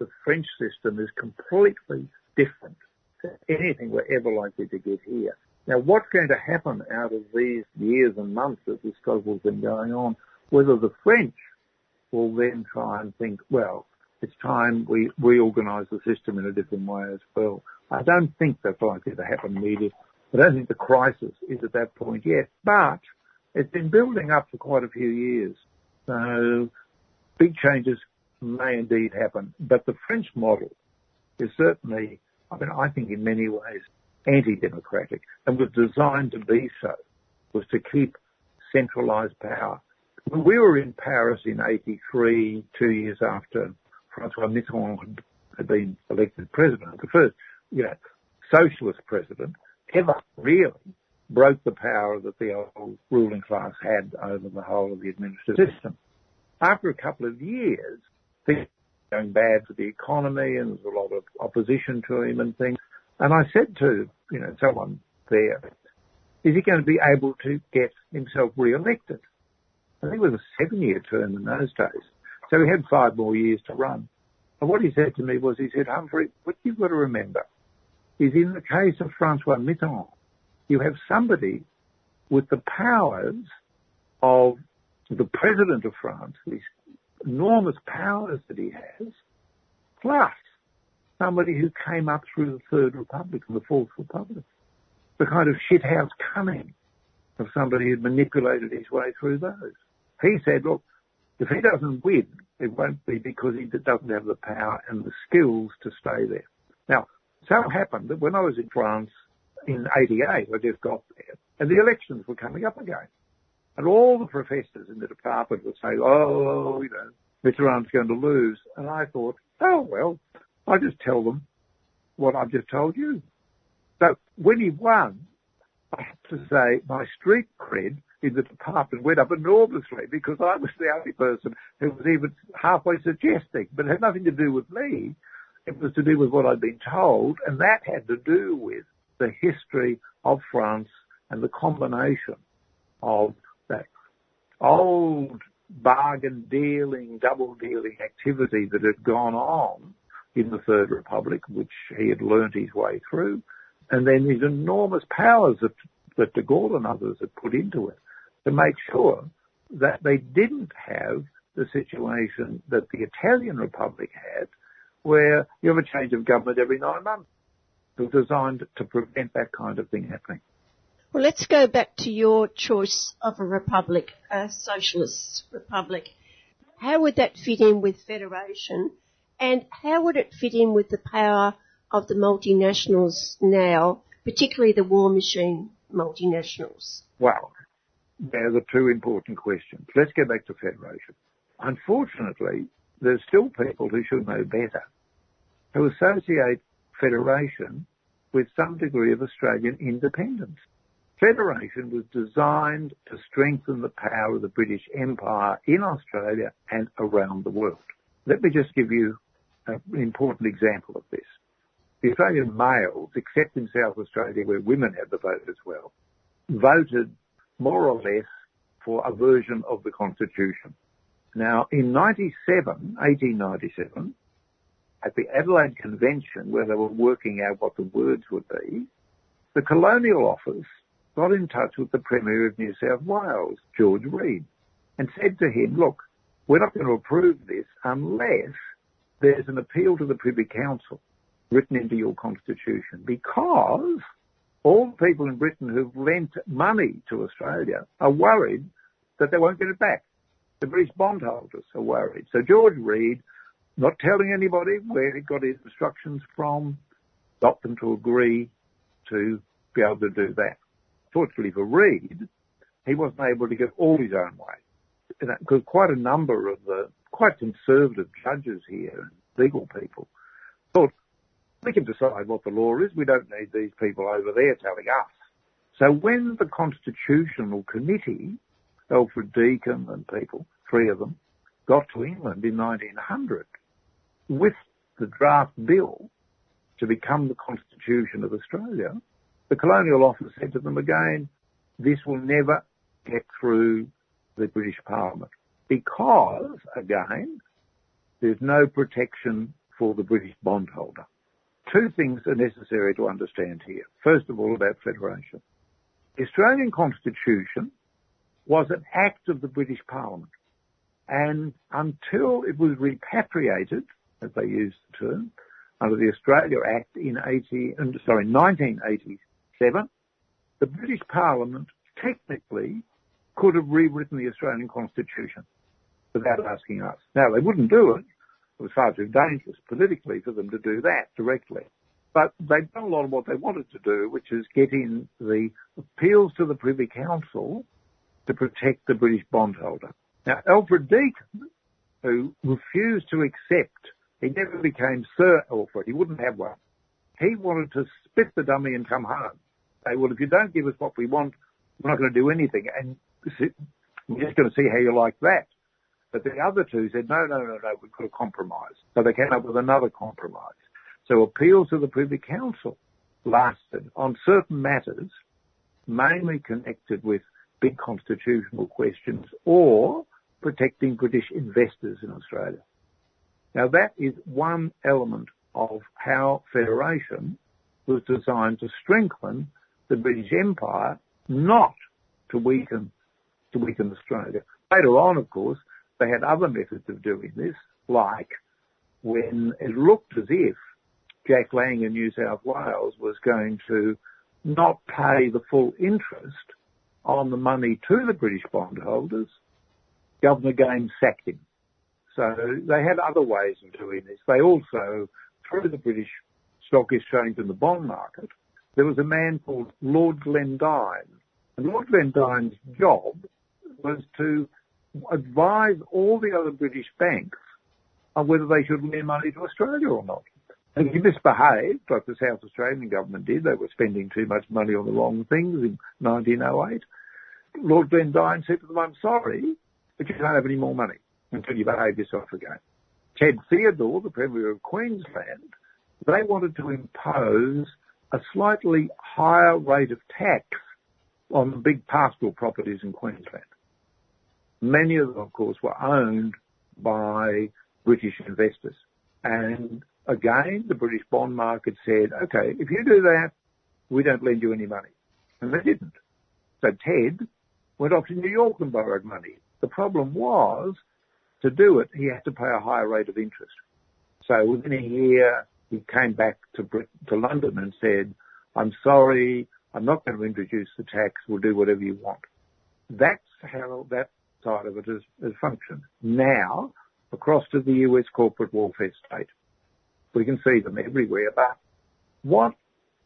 the French system is completely different to anything we're ever likely to get here. Now, what's going to happen out of these years and months that this struggle's been going on, whether the French will then try and think, well, it's time we reorganise the system in a different way as well. I don't think that's likely to happen immediately. I don't think the crisis is at that point yet, but it's been building up for quite a few years. So big changes may indeed happen, but the French model is certainly, I mean, I think in many ways anti-democratic and was designed to be so, was to keep centralised power. When we were in Paris in 83, two years after Francois Mitterrand had been elected president, the first, you know, socialist president ever really broke the power that the old ruling class had over the whole of the administrative system. After a couple of years, things were going bad for the economy and there was a lot of opposition to him and things. And I said to, you know, someone there, is he going to be able to get himself re-elected? I think it was a seven year term in those days. So he had five more years to run. And what he said to me was, he said, Humphrey, what you've got to remember is in the case of Francois Mitterrand, you have somebody with the powers of the president of France, these enormous powers that he has, plus somebody who came up through the Third Republic and the Fourth Republic. The kind of shithouse cunning of somebody who manipulated his way through those. He said, look, if he doesn't win, it won't be because he doesn't have the power and the skills to stay there. Now, so happened that when I was in France in 88, I just got there, and the elections were coming up again. And all the professors in the department were saying, oh, you know, Mr. Mitterrand's going to lose. And I thought, oh, well, I'll just tell them what I've just told you. So when he won, I have to say my street cred in the department went up enormously because I was the only person who was even halfway suggesting, but it had nothing to do with me. It was to do with what I'd been told, and that had to do with the history of France and the combination of that old bargain dealing, double dealing activity that had gone on in the Third Republic, which he had learnt his way through, and then these enormous powers that, that de Gaulle and others had put into it to make sure that they didn't have the situation that the Italian Republic had, where you have a change of government every nine months. Designed to prevent that kind of thing happening. Well, let's go back to your choice of a republic, a socialist republic. How would that fit in with federation? And how would it fit in with the power of the multinationals now, particularly the war machine multinationals? Well, they're the two important questions. Let's go back to federation. Unfortunately, there's still people who should know better who associate federation with some degree of Australian independence. Federation was designed to strengthen the power of the British Empire in Australia and around the world. Let me just give you an important example of this. The Australian males, except in South Australia where women had the vote as well, voted more or less for a version of the Constitution. Now, in 97, 1897, at the Adelaide Convention, where they were working out what the words would be, the Colonial Office got in touch with the Premier of New South Wales, George Reid, and said to him, look, we're not going to approve this unless there's an appeal to the Privy Council written into your constitution because all the people in Britain who've lent money to Australia are worried that they won't get it back. The British bondholders are worried. So George Reid, not telling anybody where he got his instructions from, got them to agree to be able to do that. Fortunately for Reid, he wasn't able to get all his own way. Because quite a number of the quite conservative judges here, legal people, thought, we can decide what the law is. We don't need these people over there telling us. So when the Constitutional Committee, Alfred Deakin and people, three of them, got to England in 1900 with the draft bill to become the Constitution of Australia, the Colonial Office said to them again, this will never get through the British Parliament because, again, there's no protection for the British bondholder. Two things are necessary to understand here. First of all, about federation. The Australian Constitution was an act of the British Parliament. And until it was repatriated, as they used the term, under the Australia Act in 80, um, sorry, 1987, the British Parliament technically could have rewritten the Australian Constitution without asking us. Now, they wouldn't do it. It was far too dangerous politically for them to do that directly. But they'd done a lot of what they wanted to do, which is get in the appeals to the Privy Council to protect the British bondholder. Now, Alfred Deakin, who refused to accept, he never became Sir Alfred, he wouldn't have one. He wanted to spit the dummy and come home. Say, well, if you don't give us what we want, we're not going to do anything. And we're just going to see how you like that. But the other two said, no, no, no, no, we've got a compromise. So they came up with another compromise. So appeals to the Privy Council lasted on certain matters, mainly connected with big constitutional questions or protecting British investors in Australia. Now that is one element of how federation was designed to strengthen the British Empire, not to weaken to weaken Australia. Later on, of course, they had other methods of doing this, like when it looked as if Jack Lang in New South Wales was going to not pay the full interest on the money to the British bondholders, Governor Game sacked him. So they had other ways of doing this. They also, through the British Stock Exchange and the bond market, there was a man called Lord Glendyne. And Lord Glendyne's job was to advise all the other British banks on whether they should lend money to Australia or not. And you misbehaved, like the South Australian government did, they were spending too much money on the wrong things in 1908. Lord Glendyne said to them, I'm sorry, but you can't have any more money until you behave yourself again. Ted Theodore, the Premier of Queensland, they wanted to impose a slightly higher rate of tax on the big pastoral properties in Queensland. Many of them, of course, were owned by British investors. And again, the British bond market said, okay, if you do that, we don't lend you any money. And they didn't. So Ted went off to New York and borrowed money. The problem was, to do it, he had to pay a higher rate of interest. So within a year, he came back to to London and said, I'm sorry, I'm not going to introduce the tax, we'll do whatever you want. That's how that side of it has, has functioned. Now, across to the US corporate welfare state. We can see them everywhere, but what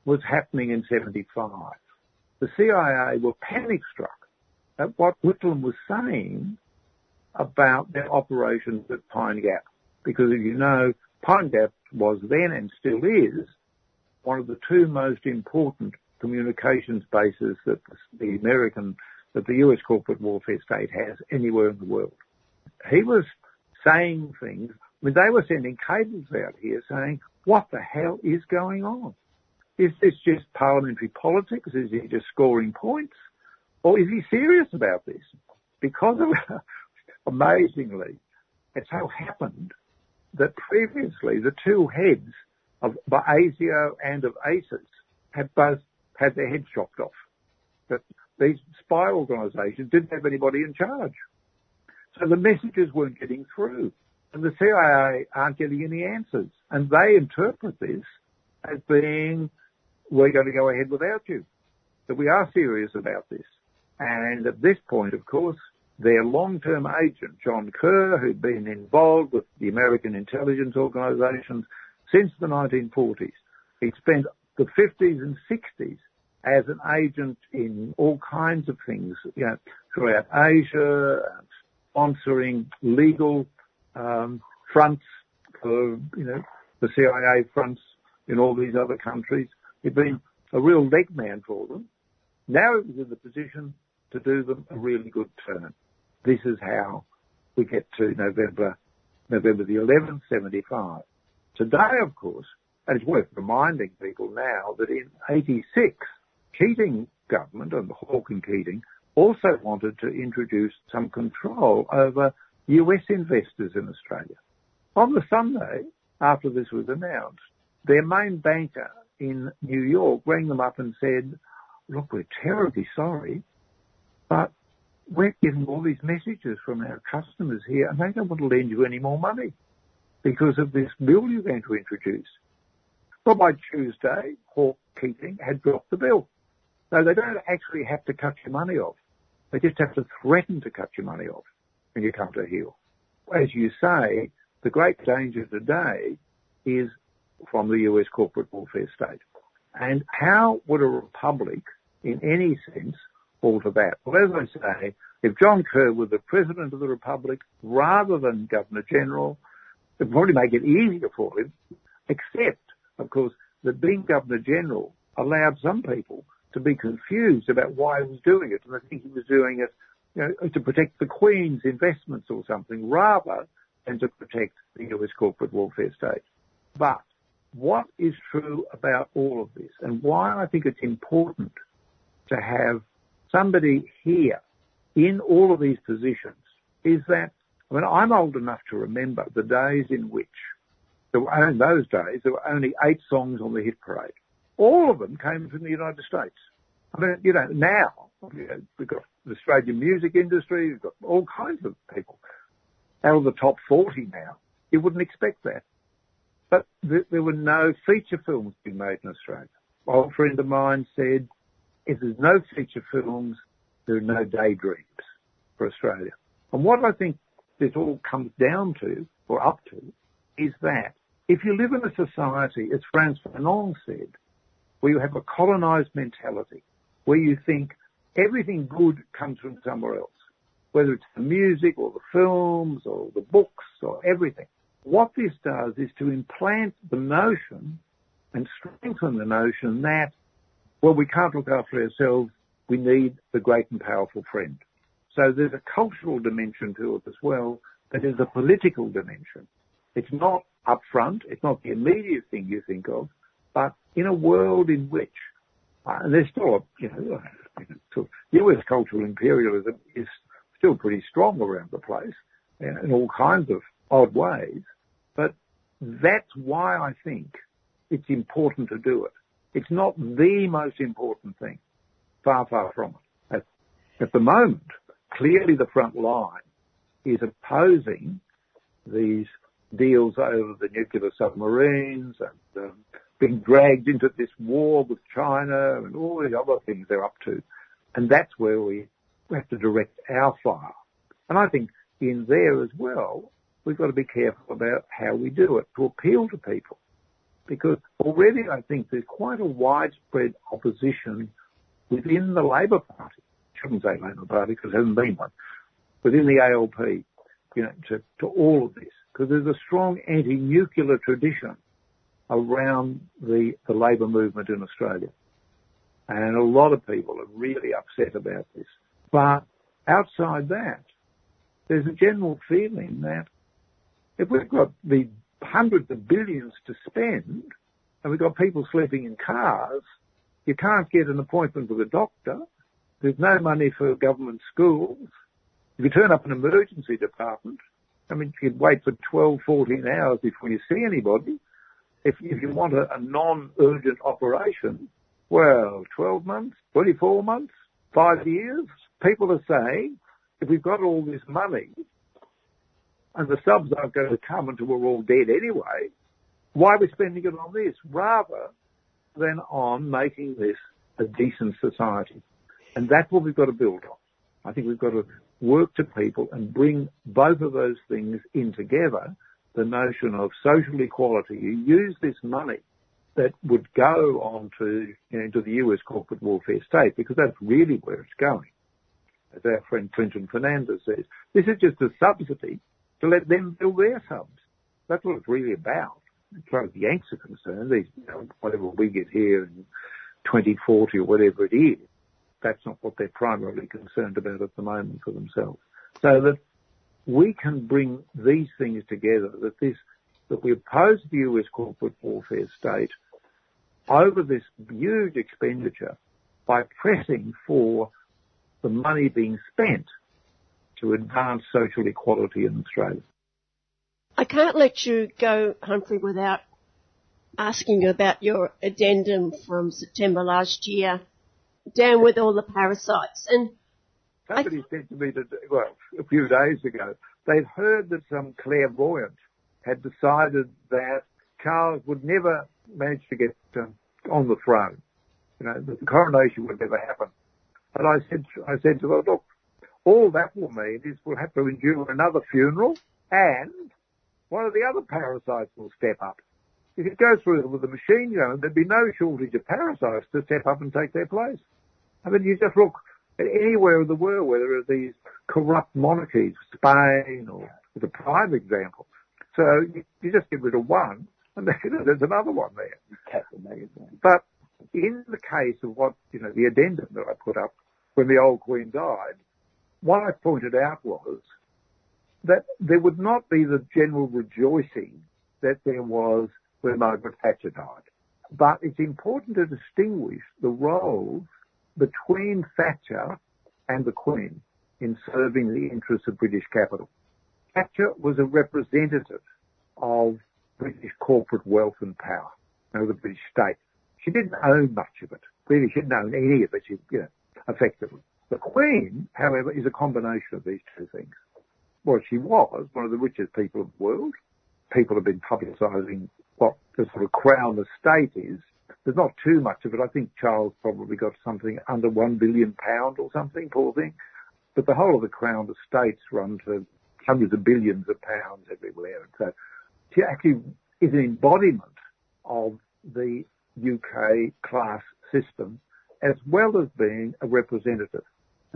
was happening in 75? The CIA were panic struck at what Whitlam was saying about their operations at Pine Gap. Because as you know, Pine Gap was then and still is one of the two most important communications bases that the American, that the US corporate warfare state has anywhere in the world. He was saying things I mean, they were sending cables out here saying, what the hell is going on? Is this just parliamentary politics? Is he just scoring points? Or is he serious about this? Because of, amazingly, it so happened that previously the two heads of ASIO and of ASIS had both had their heads chopped off. But these spy organisations didn't have anybody in charge. So the messages weren't getting through and the CIA aren't getting any answers. And they interpret this as being, we're going to go ahead without you. That we are serious about this. And at this point, of course, their long-term agent, John Kerr, who'd been involved with the American intelligence organizations since the 1940s. He'd spent the 50s and 60s as an agent in all kinds of things, you know, throughout Asia, sponsoring legal um, fronts for, you know, the CIA fronts in all these other countries. He'd been a real leg man for them. Now he was in the position to do them a really good turn. This is how we get to November, November the 11th, 75. Today, of course, and it's worth reminding people now that in 86, Keating government and the Hawke and Keating also wanted to introduce some control over US investors in Australia. On the Sunday after this was announced, their main banker in New York rang them up and said, look, we're terribly sorry, but we're getting all these messages from our customers here and they don't want to lend you any more money because of this bill you're going to introduce. Well, by Tuesday, Hawke Keating had dropped the bill. So they don't actually have to cut your money off. They just have to threaten to cut your money off when you come to heel. As you say, the great danger today is from the US corporate welfare state. And how would a republic, in any sense, that? Well, as I say, if John Kerr were the President of the Republic rather than Governor General, it would probably make it easier for him, except, of course, that being Governor General allowed some people to be confused about why he was doing it. And I think he was doing it you know, to protect the Queen's investments or something rather than to protect the US corporate welfare state. But what is true about all of this and why I think it's important to have somebody here in all of these positions is that, I mean, I'm old enough to remember the days in which, in those days, there were only eight songs on the hit parade. All of them came from the United States. I mean, you know, now you know, we've got the Australian music industry, we've got all kinds of people out of the top 40 now. You wouldn't expect that. But th- there were no feature films being made in Australia. An old friend of mine said, if there's no feature films, there are no daydreams for Australia. And what I think this all comes down to, or up to, is that if you live in a society, as Frantz Fanon said, where you have a colonized mentality, where you think everything good comes from somewhere else, whether it's the music or the films or the books or everything. What this does is to implant the notion and strengthen the notion that, well, we can't look after ourselves, we need the great and powerful friend. So there's a cultural dimension to it as well, but there's a political dimension. It's not upfront, it's not the immediate thing you think of, but in a world in which, uh, and there's still, a, you know, US cultural imperialism is still pretty strong around the place in all kinds of odd ways, but that's why I think it's important to do it. It's not the most important thing. Far, far from it. At, at the moment, clearly the front line is opposing these deals over the nuclear submarines and um, being dragged into this war with China and all the other things they're up to. And that's where we have to direct our fire. And I think in there as well, we've got to be careful about how we do it to appeal to people. Because already I think there's quite a widespread opposition within the Labor Party. I shouldn't say Labor Party because there hasn't been one. Within the ALP, you know, to, to all of this. Because there's a strong anti-nuclear tradition around the, the labour movement in Australia. And a lot of people are really upset about this. But outside that, there's a general feeling that if we've got the hundreds of billions to spend and we've got people sleeping in cars, you can't get an appointment with a doctor. There's no money for government schools. If you turn up an emergency department, I mean, you could wait for 12, 14 hours before you see anybody. If, if you want a, a non-urgent operation, well, 12 months, 24 months, five years. People are saying, if we've got all this money and the subs aren't going to come until we're all dead anyway, why are we spending it on this rather than on making this a decent society? And that's what we've got to build on. I think we've got to work to people and bring both of those things in together, the notion of social equality. You use this money that would go on to, you know, into the US corporate welfare state because that's really where it's going. As our friend Clinton Fernandes says, this is just a subsidy to let them build their subs. That's what it's really about. As far as the Yanks are concerned, these, you know, whatever we get here in 2040 or whatever it is, that's not what they're primarily concerned about at the moment for themselves. So that we can bring these things together, that this, that we oppose the US corporate warfare state over this huge expenditure by pressing for the money being spent to advance social equality in Australia. I can't let you go, Humphrey, without asking you about your addendum from September last year, down with all the parasites. And somebody I... said to me that, well, a few days ago, they'd heard that some clairvoyant had decided that Charles would never manage to get um, on the throne. You know, the coronation would never happen. And I said, I said to her, look, all that will mean is we'll have to endure another funeral and one of the other parasites will step up. If it goes through with the machine gun, there'd be no shortage of parasites to step up and take their place. I mean, you just look at anywhere in the world where there are these corrupt monarchies, Spain or the prime example. So you, you just get rid of one and there's another one there. But in the case of what, you know, the addendum that I put up when the old Queen died, what I pointed out was that there would not be the general rejoicing that there was when Margaret Thatcher died. But it's important to distinguish the roles between Thatcher and the Queen in serving the interests of British capital. Thatcher was a representative of British corporate wealth and power, you know, the British state. She didn't own much of it. Really, she didn't own any of it, she, you know, effectively. The Queen, however, is a combination of these two things. Well, she was one of the richest people in the world. People have been publicising what the sort of crown estate is. There's not too much of it. I think Charles probably got something under one billion pound or something, poor thing. But the whole of the crown estates run to hundreds of billions of pounds everywhere. And so she actually is an embodiment of the UK class system as well as being a representative.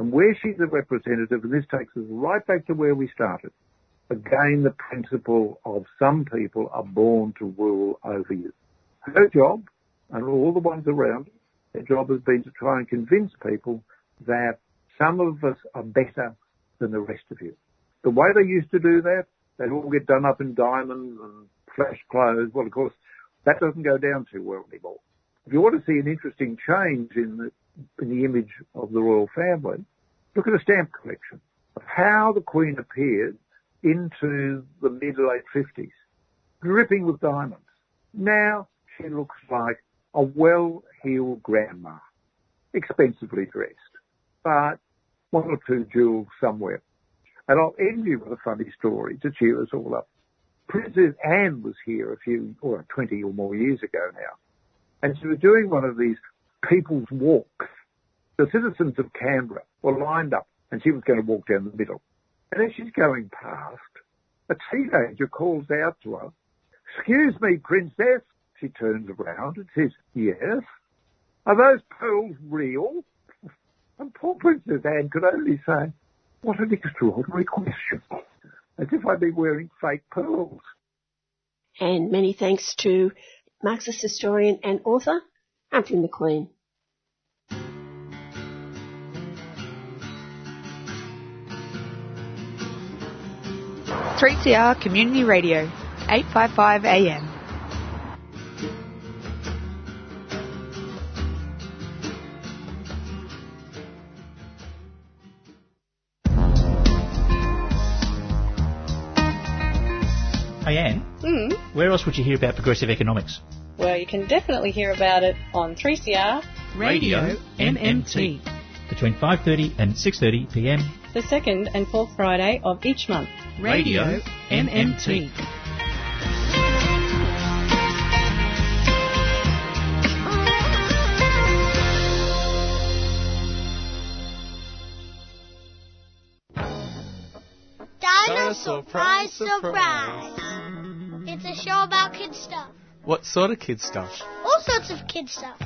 And where she's a representative, and this takes us right back to where we started, again the principle of some people are born to rule over you. Her job, and all the ones around, her job has been to try and convince people that some of us are better than the rest of you. The way they used to do that, they'd all get done up in diamonds and flash clothes. Well, of course, that doesn't go down too well anymore. If you want to see an interesting change in the in the image of the royal family, look at a stamp collection of how the Queen appeared into the mid late 50s, dripping with diamonds. Now she looks like a well-heeled grandma, expensively dressed, but one or two jewels somewhere. And I'll end you with a funny story to cheer us all up. Princess Anne was here a few, or 20 or more years ago now, and she was doing one of these people's walks the citizens of Canberra were lined up and she was going to walk down the middle. And as she's going past, a teenager calls out to her, excuse me, princess. She turns around and says, yes. Are those pearls real? And poor Princess Anne could only say, what an extraordinary question. As if I'd been wearing fake pearls. And many thanks to Marxist historian and author Humphrey McQueen. 3CR Community Radio, 855 AM. Hey Anne, mm. where else would you hear about progressive economics? Well, you can definitely hear about it on 3CR Radio, MMT between 5:30 and 6:30 p.m. the second and fourth Friday of each month. Radio MMT. surprise, surprise. It's a show about kid stuff. What sort of kid stuff? All sorts of kid stuff.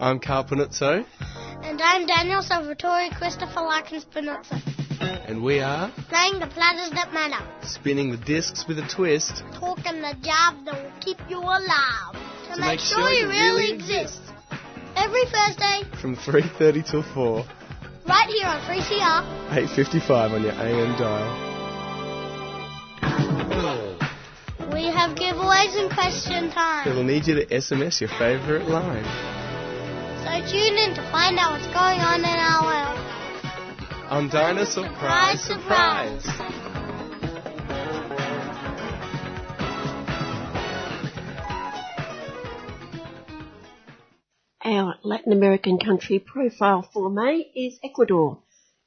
I'm Carl Panuzzo, And I'm Daniel Salvatore Christopher Larkins Panuzzo. And we are Playing the platters that matter. spinning the discs with a twist. Talking the job that will keep you alive. To, To make, make sure, sure you really exist. Every Thursday, From 3.30 till 4, right here on 3CR. 8.55 on your AM dial. We have giveaways and question time. We'll need you to SMS your favourite line. So tune in to find out what's going on in our world. On Surprise! Our Latin American country profile for May is Ecuador,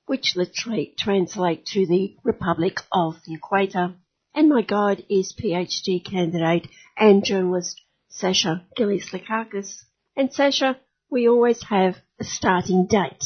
which literally translates to the Republic of the Equator. And my guide is PhD candidate and journalist Sasha Gillies-Lekakis. And Sasha, we always have a starting date.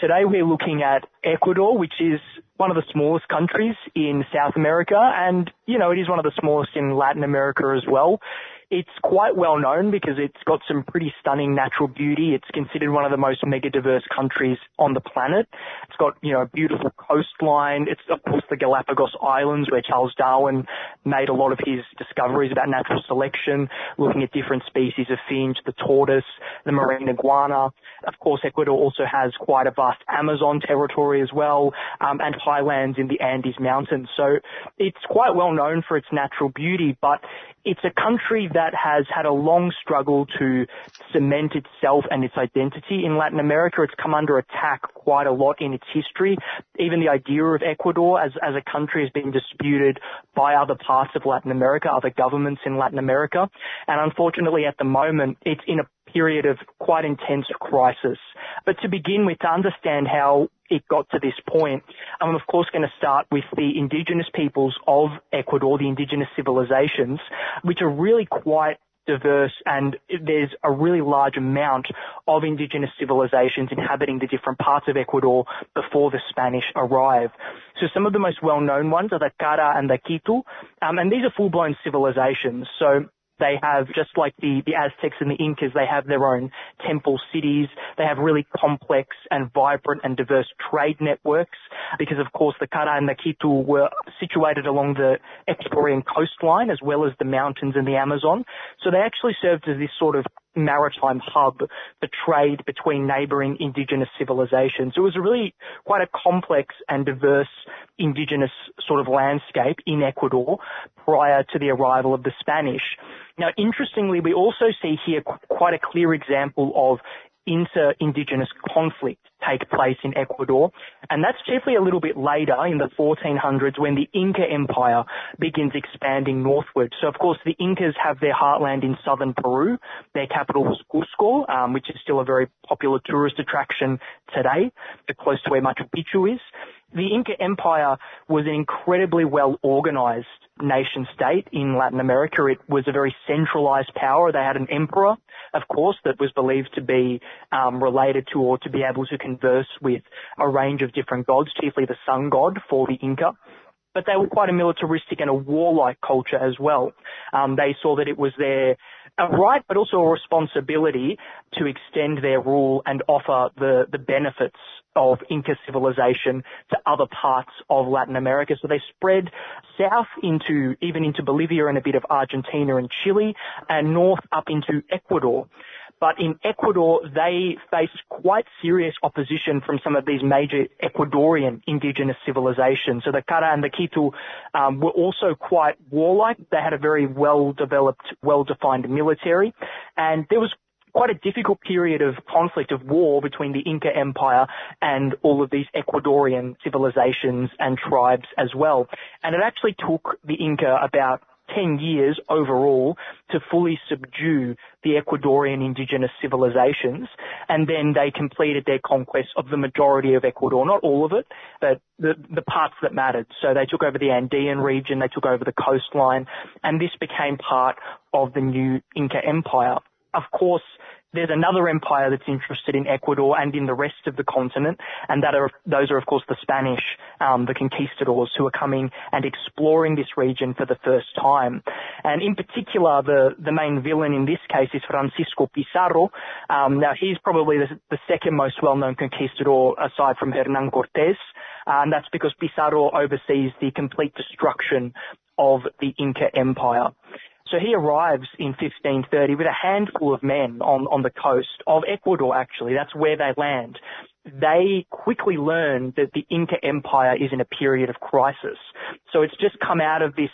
Today we're looking at Ecuador, which is one of the smallest countries in South America, and you know it is one of the smallest in Latin America as well. It's quite well known because it's got some pretty stunning natural beauty. It's considered one of the most mega diverse countries on the planet. It's got, you know, a beautiful coastline. It's of course the Galapagos Islands where Charles Darwin made a lot of his discoveries about natural selection, looking at different species of finch, the tortoise, the marine iguana. Of course, Ecuador also has quite a vast Amazon territory as well, um, and highlands in the Andes Mountains. So it's quite well known for its natural beauty, but it's a country that has had a long struggle to cement itself and its identity in Latin America. It's come under attack quite a lot in its history. Even the idea of Ecuador as, as a country has been disputed by other parts of Latin America, other governments in Latin America. And unfortunately at the moment, it's in a period of quite intense crisis. But to begin with, to understand how it got to this point, I'm of course going to start with the indigenous peoples of Ecuador, the indigenous civilizations, which are really quite diverse and there's a really large amount of indigenous civilizations inhabiting the different parts of Ecuador before the Spanish arrive. So some of the most well-known ones are the Cara and the Quitu, um, and these are full-blown civilizations. So they have, just like the, the Aztecs and the Incas, they have their own temple cities. They have really complex and vibrant and diverse trade networks because, of course, the Cara and the Quitu were situated along the Ecuadorian coastline as well as the mountains and the Amazon. So they actually served as this sort of maritime hub for trade between neighboring indigenous civilizations. It was really quite a complex and diverse indigenous sort of landscape in Ecuador prior to the arrival of the Spanish. Now, interestingly, we also see here quite a clear example of inter-indigenous conflict take place in Ecuador. And that's chiefly a little bit later in the 1400s when the Inca Empire begins expanding northward. So of course the Incas have their heartland in southern Peru. Their capital was Cusco, um, which is still a very popular tourist attraction today, close to where Machu Picchu is. The Inca Empire was an incredibly well organized nation state in Latin America. It was a very centralized power. They had an emperor, of course, that was believed to be um, related to or to be able to converse with a range of different gods, chiefly the sun god for the Inca but they were quite a militaristic and a warlike culture as well. Um, they saw that it was their a right, but also a responsibility to extend their rule and offer the, the benefits of Inca civilization to other parts of Latin America. So they spread south into, even into Bolivia and a bit of Argentina and Chile, and north up into Ecuador. But in Ecuador, they faced quite serious opposition from some of these major Ecuadorian indigenous civilizations. So the Cara and the Quitu um, were also quite warlike. They had a very well-developed, well-defined military, and there was quite a difficult period of conflict of war between the Inca Empire and all of these Ecuadorian civilizations and tribes as well. And it actually took the Inca about 10 years overall to fully subdue the Ecuadorian indigenous civilizations. And then they completed their conquest of the majority of Ecuador, not all of it, but the, the parts that mattered. So they took over the Andean region, they took over the coastline, and this became part of the new Inca Empire. Of course, There's another empire that's interested in Ecuador and in the rest of the continent, and that are those are of course the Spanish, um, the conquistadors who are coming and exploring this region for the first time. And in particular, the the main villain in this case is Francisco Pizarro. Um, now he's probably the, the second most well-known conquistador aside from Hernan Cortés, and that's because Pizarro oversees the complete destruction of the Inca Empire. So he arrives in 1530 with a handful of men on, on the coast of Ecuador actually. That's where they land. They quickly learn that the Inca Empire is in a period of crisis. So it's just come out of this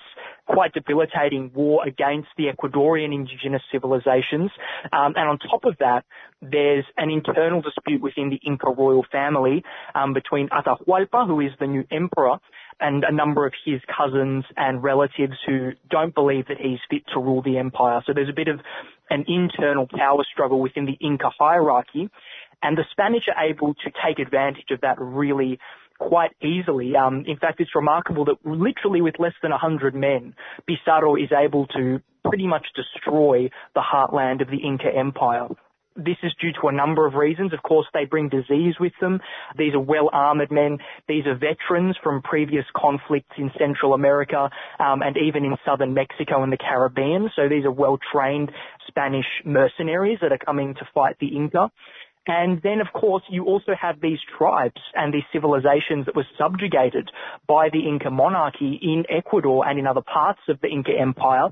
quite debilitating war against the Ecuadorian indigenous civilizations. Um, and on top of that, there's an internal dispute within the Inca royal family um, between Atahualpa, who is the new emperor, and a number of his cousins and relatives who don't believe that he's fit to rule the empire. So there's a bit of an internal power struggle within the Inca hierarchy. And the Spanish are able to take advantage of that really quite easily. Um, in fact, it's remarkable that literally with less than 100 men, Pizarro is able to pretty much destroy the heartland of the Inca Empire. This is due to a number of reasons. Of course, they bring disease with them. These are well-armored men. These are veterans from previous conflicts in Central America um, and even in southern Mexico and the Caribbean. So these are well-trained Spanish mercenaries that are coming to fight the Inca. And then, of course, you also have these tribes and these civilizations that were subjugated by the Inca monarchy in Ecuador and in other parts of the Inca Empire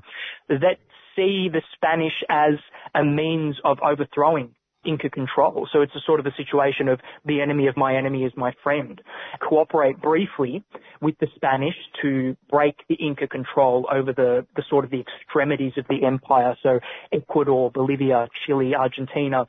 that see the Spanish as a means of overthrowing Inca control. So it's a sort of a situation of the enemy of my enemy is my friend. Cooperate briefly with the Spanish to break the Inca control over the, the sort of the extremities of the empire. So Ecuador, Bolivia, Chile, Argentina,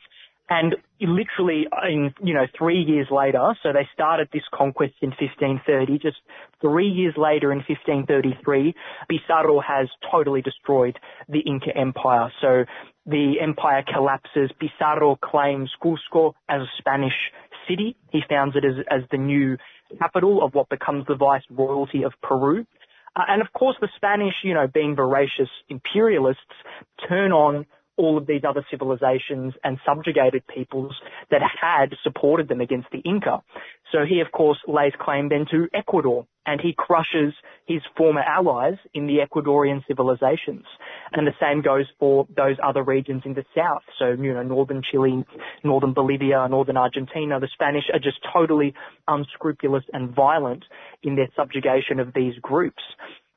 and literally in, you know, three years later, so they started this conquest in 1530, just three years later in 1533, Pizarro has totally destroyed the Inca Empire. So the empire collapses. Pizarro claims Cusco as a Spanish city. He founds it as, as the new capital of what becomes the viceroyalty of Peru. Uh, and of course the Spanish, you know, being voracious imperialists, turn on all of these other civilizations and subjugated peoples that had supported them against the Inca. So he, of course, lays claim then to Ecuador and he crushes his former allies in the Ecuadorian civilizations. And the same goes for those other regions in the south. So, you know, northern Chile, northern Bolivia, northern Argentina. The Spanish are just totally unscrupulous and violent in their subjugation of these groups.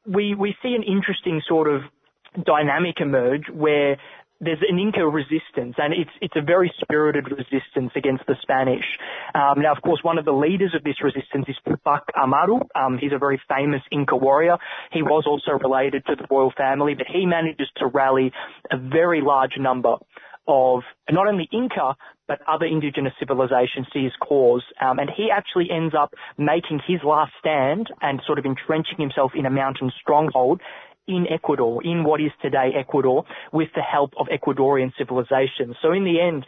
We, we see an interesting sort of dynamic emerge where there's an Inca resistance, and it's it's a very spirited resistance against the Spanish. Um, now, of course, one of the leaders of this resistance is Tupac Amaru. Um, he's a very famous Inca warrior. He was also related to the royal family, but he manages to rally a very large number of not only Inca but other indigenous civilizations to his cause. Um, and he actually ends up making his last stand and sort of entrenching himself in a mountain stronghold in Ecuador, in what is today Ecuador, with the help of Ecuadorian civilization. So in the end,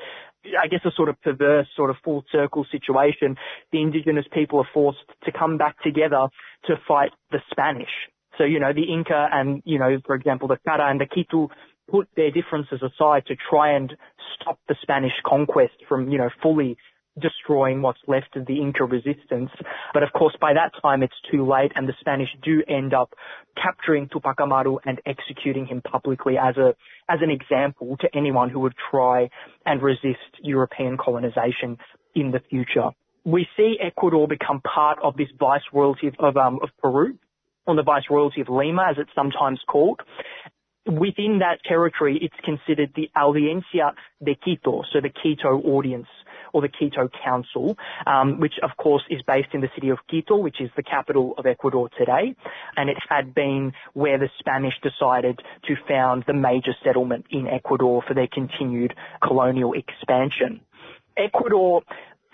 I guess a sort of perverse, sort of full circle situation, the indigenous people are forced to come back together to fight the Spanish. So, you know, the Inca and, you know, for example, the Cara and the Quitu put their differences aside to try and stop the Spanish conquest from, you know, fully destroying what's left of the Inca resistance. But of course, by that time, it's too late, and the Spanish do end up capturing Tupac Amaru and executing him publicly as a as an example to anyone who would try and resist European colonization in the future. We see Ecuador become part of this viceroyalty of, um, of Peru, or the viceroyalty of Lima, as it's sometimes called. Within that territory, it's considered the Audiencia de Quito, so the Quito audience or the Quito Council, um, which of course is based in the city of Quito, which is the capital of Ecuador today, and it had been where the Spanish decided to found the major settlement in Ecuador for their continued colonial expansion. Ecuador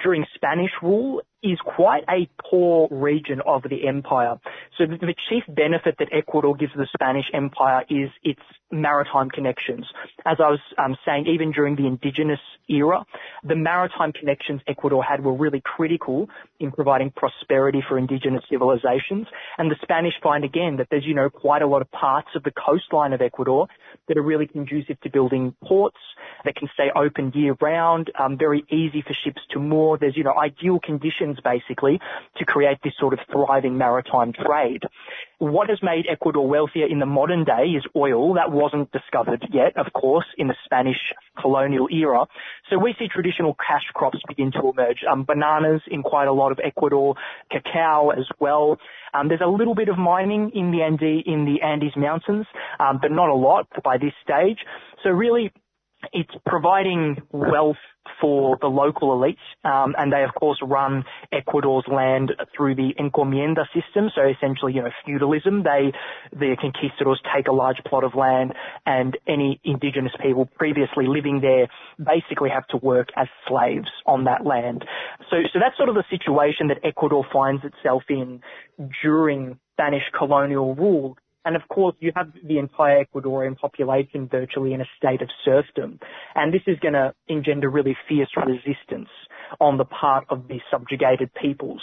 during Spanish rule is quite a poor region of the empire. So the, chief benefit that Ecuador gives the Spanish Empire is its maritime connections. As I was um, saying, even during the indigenous era, the maritime connections Ecuador had were really critical in providing prosperity for indigenous civilizations. And the Spanish find again that there's, you know, quite a lot of parts of the coastline of Ecuador that are really conducive to building ports that can stay open year round, um, very easy for ships to moor. There's, you know, ideal conditions basically to create this sort of thriving maritime trade. What has made Ecuador wealthier in the modern day is oil. That wasn't discovered yet, of course, in the Spanish colonial era. So we see traditional cash crops begin to emerge. Um, bananas in quite a lot of Ecuador, cacao as well. Um, there's a little bit of mining in the Andes, in the Andes Mountains, um, but not a lot by this stage. So really, it's providing wealth for the local elites, um, and they of course run Ecuador's land through the encomienda system. So essentially, you know, feudalism. They, the conquistadors take a large plot of land, and any indigenous people previously living there basically have to work as slaves on that land. So, so that's sort of the situation that Ecuador finds itself in during Spanish colonial rule. And of course, you have the entire Ecuadorian population virtually in a state of serfdom. And this is going to engender really fierce resistance on the part of these subjugated peoples.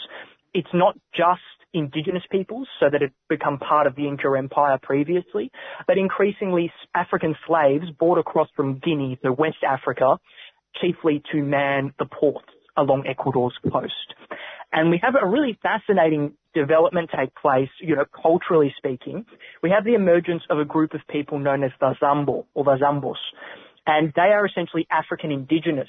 It's not just indigenous peoples so that it become part of the Inca Empire previously, but increasingly African slaves brought across from Guinea to West Africa, chiefly to man the ports along Ecuador's coast. And we have a really fascinating development take place, you know, culturally speaking. We have the emergence of a group of people known as the Zambo or the Zambos. And they are essentially African indigenous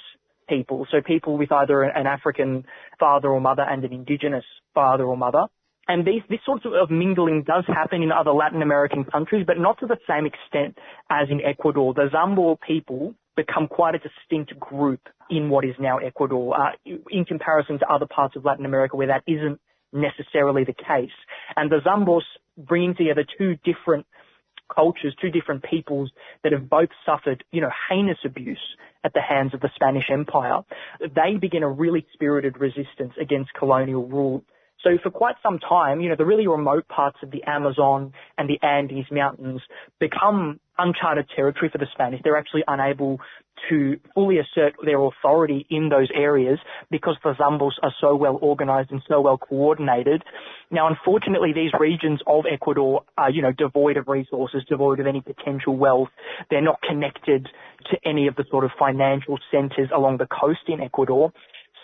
people. So people with either an African father or mother and an indigenous father or mother. And these, this sort of mingling does happen in other Latin American countries, but not to the same extent as in Ecuador. The Zambo people become quite a distinct group in what is now Ecuador, uh, in comparison to other parts of Latin America where that isn't necessarily the case. And the Zambos bringing together two different cultures, two different peoples that have both suffered, you know, heinous abuse at the hands of the Spanish Empire. They begin a really spirited resistance against colonial rule. So for quite some time, you know, the really remote parts of the Amazon and the Andes Mountains become uncharted territory for the Spanish. They're actually unable to fully assert their authority in those areas because the Zambos are so well organized and so well coordinated. Now, unfortunately, these regions of Ecuador are, you know, devoid of resources, devoid of any potential wealth. They're not connected to any of the sort of financial centers along the coast in Ecuador.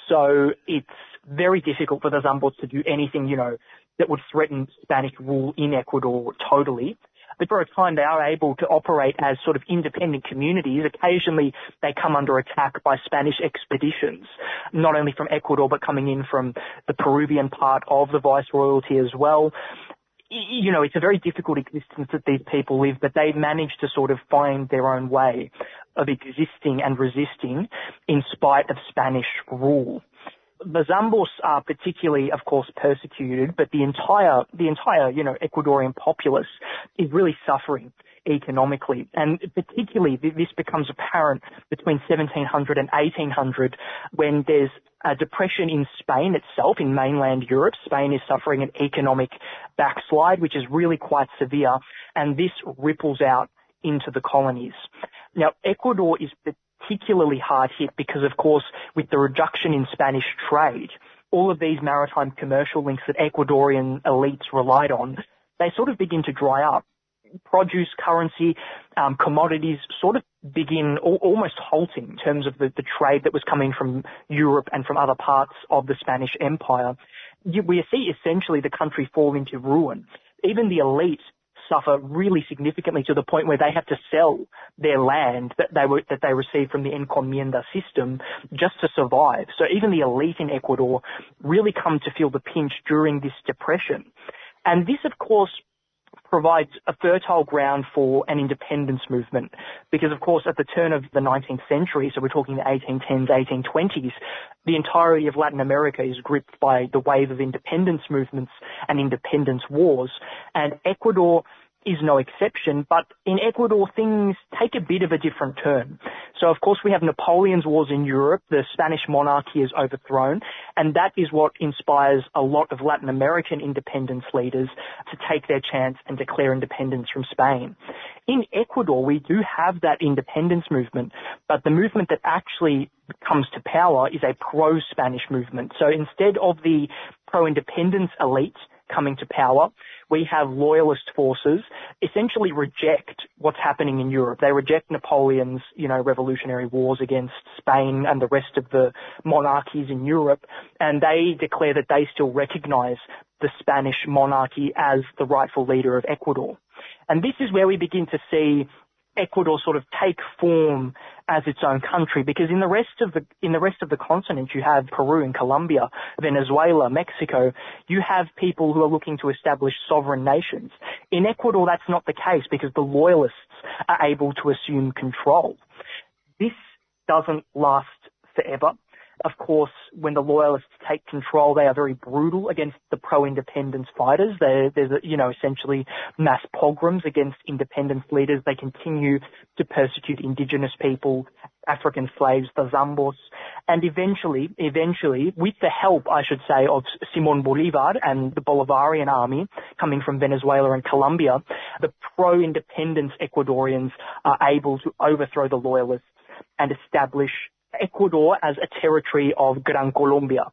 So it's very difficult for the Zambos to do anything, you know, that would threaten Spanish rule in Ecuador totally. But for a time they are able to operate as sort of independent communities. Occasionally they come under attack by Spanish expeditions, not only from Ecuador but coming in from the Peruvian part of the Viceroyalty as well you know, it's a very difficult existence that these people live, but they manage to sort of find their own way of existing and resisting in spite of Spanish rule the Zambos are particularly, of course, persecuted, but the entire, the entire, you know, Ecuadorian populace is really suffering economically. And particularly this becomes apparent between 1700 and 1800 when there's a depression in Spain itself, in mainland Europe. Spain is suffering an economic backslide, which is really quite severe, and this ripples out into the colonies. Now, Ecuador is particularly hard hit because, of course, with the reduction in Spanish trade, all of these maritime commercial links that Ecuadorian elites relied on, they sort of begin to dry up. Produce, currency, um, commodities sort of begin al- almost halting in terms of the, the trade that was coming from Europe and from other parts of the Spanish Empire. You, We see essentially the country fall into ruin. Even the elite suffer really significantly to the point where they have to sell their land that they were, that they received from the encomienda system just to survive. So even the elite in Ecuador really come to feel the pinch during this depression. And this, of course, provides a fertile ground for an independence movement. Because of course at the turn of the 19th century, so we're talking the 1810s, 1820s, the entirety of Latin America is gripped by the wave of independence movements and independence wars. And Ecuador is no exception, but in Ecuador things take a bit of a different turn. So of course we have Napoleon's wars in Europe, the Spanish monarchy is overthrown, and that is what inspires a lot of Latin American independence leaders to take their chance and declare independence from Spain. In Ecuador we do have that independence movement, but the movement that actually comes to power is a pro-Spanish movement. So instead of the pro-independence elite coming to power, we have loyalist forces essentially reject what's happening in Europe. They reject Napoleon's, you know, revolutionary wars against Spain and the rest of the monarchies in Europe, and they declare that they still recognize the Spanish monarchy as the rightful leader of Ecuador. And this is where we begin to see Ecuador sort of take form as its own country because in the rest of the in the rest of the continent you have Peru and Colombia, Venezuela, Mexico, you have people who are looking to establish sovereign nations. In Ecuador that's not the case because the loyalists are able to assume control. This doesn't last forever. Of course, when the loyalists take control, they are very brutal against the pro-independence fighters. There, there's, you know, essentially mass pogroms against independence leaders. They continue to persecute indigenous people, African slaves, the Zambos, and eventually, eventually, with the help, I should say, of Simon Bolivar and the Bolivarian army coming from Venezuela and Colombia, the pro-independence Ecuadorians are able to overthrow the loyalists and establish Ecuador as a territory of Gran Colombia.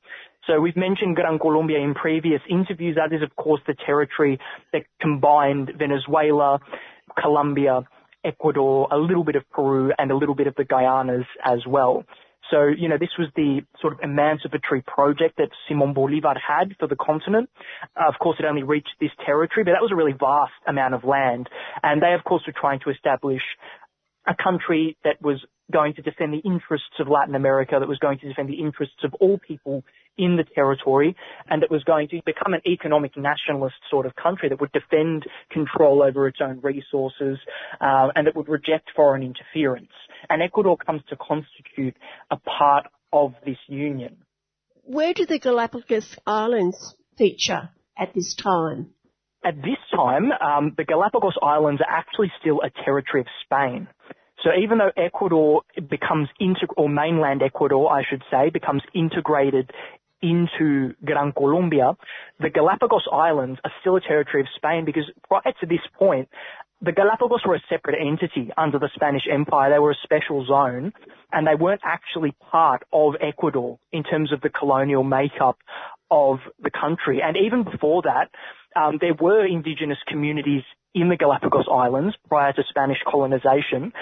So we've mentioned Gran Colombia in previous interviews. That is, of course, the territory that combined Venezuela, Colombia, Ecuador, a little bit of Peru, and a little bit of the Guyanas as well. So, you know, this was the sort of emancipatory project that Simon Bolivar had for the continent. Uh, of course, it only reached this territory, but that was a really vast amount of land. And they, of course, were trying to establish a country that was going to defend the interests of Latin America, that was going to defend the interests of all people in the territory, and that was going to become an economic nationalist sort of country that would defend control over its own resources, uh, and that would reject foreign interference. And Ecuador comes to constitute a part of this union. Where do the Galapagos Islands feature at this time? At this time, um, the Galapagos Islands are actually still a territory of Spain. So even though Ecuador becomes or mainland Ecuador, I should say, becomes integrated into Gran Colombia, the Galapagos Islands are still a territory of Spain because prior to this point, the Galapagos were a separate entity under the Spanish Empire. They were a special zone and they weren't actually part of Ecuador in terms of the colonial makeup of the country. And even before that, um, there were indigenous communities in the Galapagos Islands prior to Spanish colonization.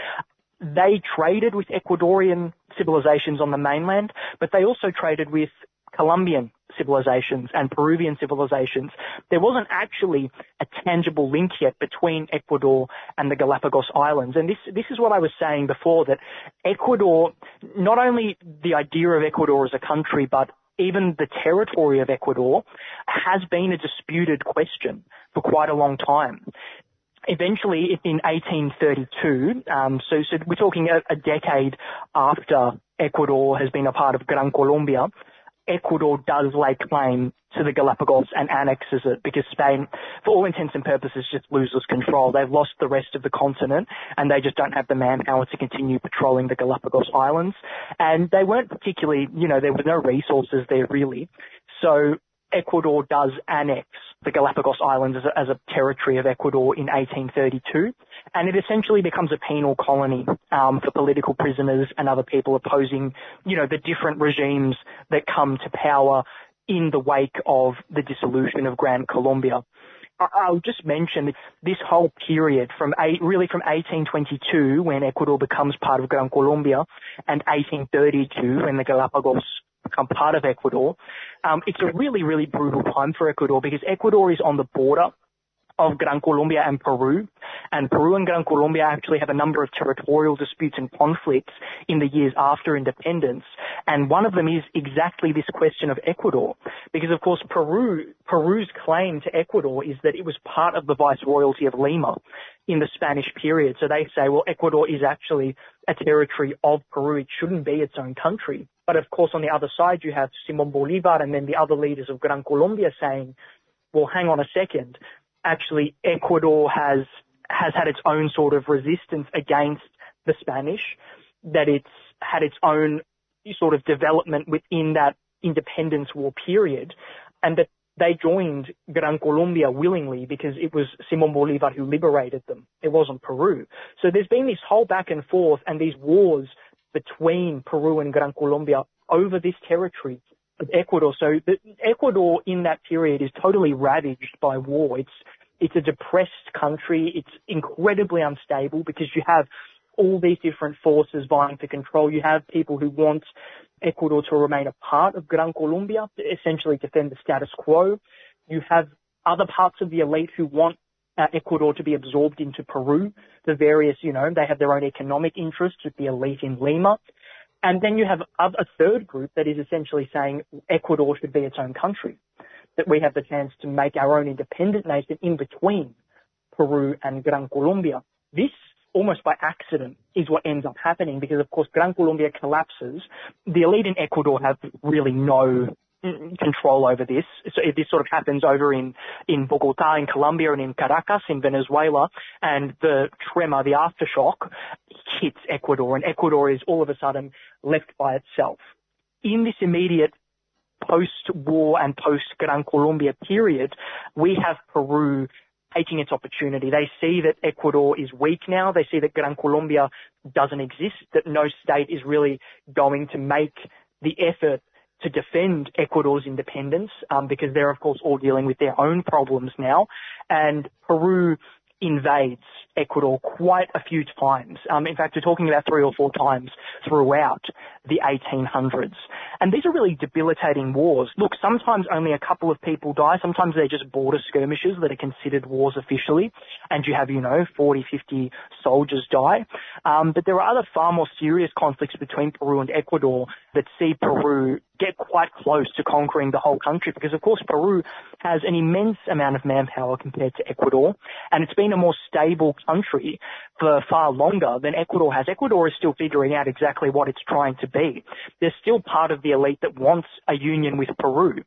They traded with Ecuadorian civilizations on the mainland, but they also traded with Colombian civilizations and Peruvian civilizations. There wasn't actually a tangible link yet between Ecuador and the Galapagos Islands. And this, this is what I was saying before that Ecuador, not only the idea of Ecuador as a country, but even the territory of Ecuador has been a disputed question for quite a long time. Eventually, in 1832, um, so, so, we're talking a, a decade after Ecuador has been a part of Gran Colombia, Ecuador does lay claim to the Galapagos and annexes it because Spain, for all intents and purposes, just loses control. They've lost the rest of the continent and they just don't have the manpower to continue patrolling the Galapagos Islands. And they weren't particularly, you know, there were no resources there really. So Ecuador does annex the Galapagos Islands as a, as a, territory of Ecuador in 1832, and it essentially becomes a penal colony um, for political prisoners and other people opposing, you know, the different regimes that come to power in the wake of the dissolution of Gran Colombia. I'll just mention this whole period from eight, really from 1822 when Ecuador becomes part of Gran Colombia and 1832 when the Galapagos become part of Ecuador. Um, it's a really, really brutal time for Ecuador because Ecuador is on the border of Gran Colombia and Peru. And Peru and Gran Colombia actually have a number of territorial disputes and conflicts in the years after independence. And one of them is exactly this question of Ecuador. Because of course Peru, Peru's claim to Ecuador is that it was part of the viceroyalty of Lima in the Spanish period. So they say, well, Ecuador is actually a territory of Peru. It shouldn't be its own country. But of course, on the other side, you have Simon Bolivar and then the other leaders of Gran Colombia saying, well, hang on a second. Actually Ecuador has has had its own sort of resistance against the Spanish, that it's had its own sort of development within that independence war period, and that they joined Gran Colombia willingly because it was Simon Bolivar who liberated them. It wasn't Peru. So there's been this whole back and forth and these wars between Peru and Gran Colombia over this territory of Ecuador. So the, Ecuador in that period is totally ravaged by war. It's it's a depressed country. It's incredibly unstable because you have all these different forces vying for control. You have people who want Ecuador to remain a part of Gran Colombia, essentially defend the status quo. You have other parts of the elite who want uh, Ecuador to be absorbed into Peru. The various, you know, they have their own economic interests with the elite in Lima. And then you have a, third group that is essentially saying Ecuador should be its own country, that we have the chance to make our own independent nation in between Peru and Gran Colombia. This almost by accident is what ends up happening because of course Gran Colombia collapses. The elite in Ecuador have really no control over this. So this sort of happens over in, in Bogota in Colombia and in Caracas in Venezuela and the tremor, the aftershock hits Ecuador and Ecuador is all of a sudden left by itself. In this immediate post-war and post-Gran Colombia period, we have Peru taking its opportunity. They see that Ecuador is weak now. They see that Gran Colombia doesn't exist, that no state is really going to make the effort to defend Ecuador's independence, um, because they're of course all dealing with their own problems now. And Peru invades Ecuador quite a few times. Um, in fact, we're talking about three or four times throughout the 1800s. And these are really debilitating wars. Look, sometimes only a couple of people die. Sometimes they're just border skirmishes that are considered wars officially. And you have, you know, 40, 50 soldiers die. Um, but there are other far more serious conflicts between Peru and Ecuador that see Peru get quite close to conquering the whole country because of course Peru has an immense amount of manpower compared to Ecuador and it's been a more stable country for far longer than Ecuador has. Ecuador is still figuring out exactly what it's trying to be. They're still part of the elite that wants a union with Peru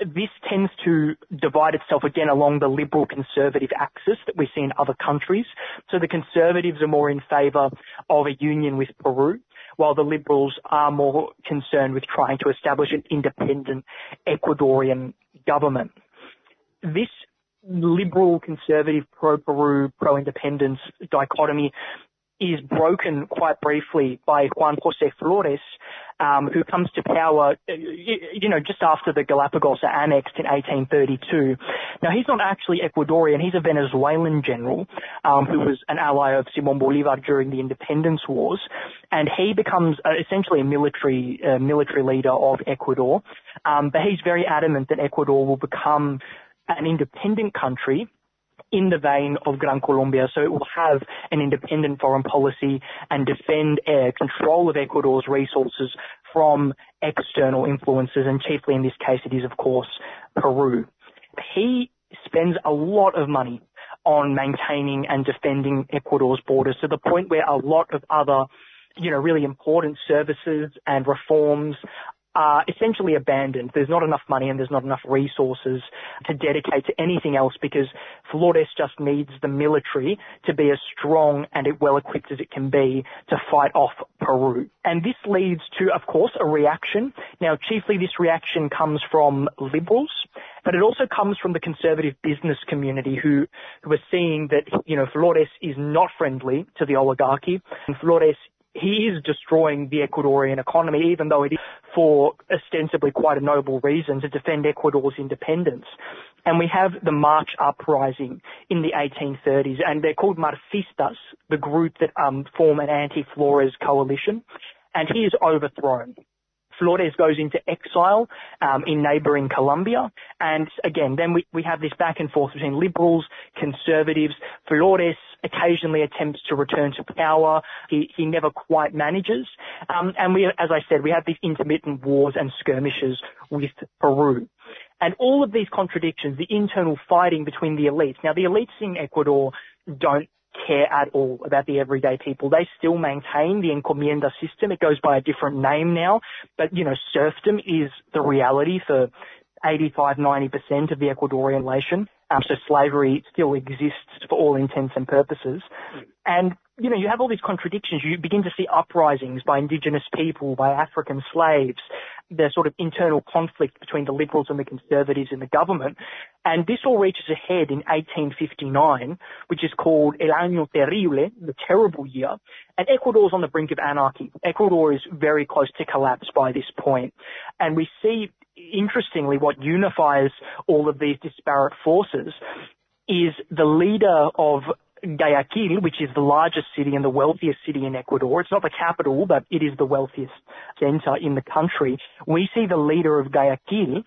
this tends to divide itself again along the liberal conservative axis that we see in other countries. So the conservatives are more in favour of a union with Peru, while the liberals are more concerned with trying to establish an independent Ecuadorian government. This liberal conservative pro Peru, pro independence dichotomy is broken quite briefly by Juan Jose Flores, um, who comes to power, you know, just after the Galapagos are annexed in 1832. Now, he's not actually Ecuadorian. He's a Venezuelan general um, who was an ally of Simon Bolivar during the independence wars, and he becomes uh, essentially a military uh, military leader of Ecuador. Um, but he's very adamant that Ecuador will become an independent country in the vein of Gran Colombia, so it will have an independent foreign policy and defend air control of Ecuador's resources from external influences, and chiefly in this case it is of course Peru. He spends a lot of money on maintaining and defending Ecuador's borders to the point where a lot of other you know, really important services and reforms are essentially abandoned. There's not enough money and there's not enough resources to dedicate to anything else because Flores just needs the military to be as strong and well equipped as it can be to fight off Peru. And this leads to, of course, a reaction. Now, chiefly this reaction comes from liberals, but it also comes from the conservative business community who, who are seeing that, you know, Flores is not friendly to the oligarchy and Flores he is destroying the Ecuadorian economy, even though it is for ostensibly quite a noble reason to defend Ecuador's independence. And we have the March uprising in the 1830s, and they're called Marcistas, the group that um, form an anti-Flores coalition. And he is overthrown. Flores goes into exile um, in neighbouring Colombia. And again, then we, we have this back and forth between liberals, conservatives. Flores occasionally attempts to return to power. He, he never quite manages. Um, and we, as I said, we have these intermittent wars and skirmishes with Peru. And all of these contradictions, the internal fighting between the elites. Now, the elites in Ecuador don't care at all about the everyday people. They still maintain the encomienda system. It goes by a different name now, but you know, serfdom is the reality for 85, 90% of the Ecuadorian nation. Um, so slavery still exists for all intents and purposes. And, you know, you have all these contradictions. You begin to see uprisings by indigenous people, by African slaves, the sort of internal conflict between the liberals and the conservatives in the government. And this all reaches a head in 1859, which is called El Año Terrible, the terrible year. And Ecuador's on the brink of anarchy. Ecuador is very close to collapse by this point. And we see, interestingly, what unifies all of these disparate forces is the leader of Guayaquil, which is the largest city and the wealthiest city in Ecuador. It's not the capital, but it is the wealthiest center in the country. We see the leader of Guayaquil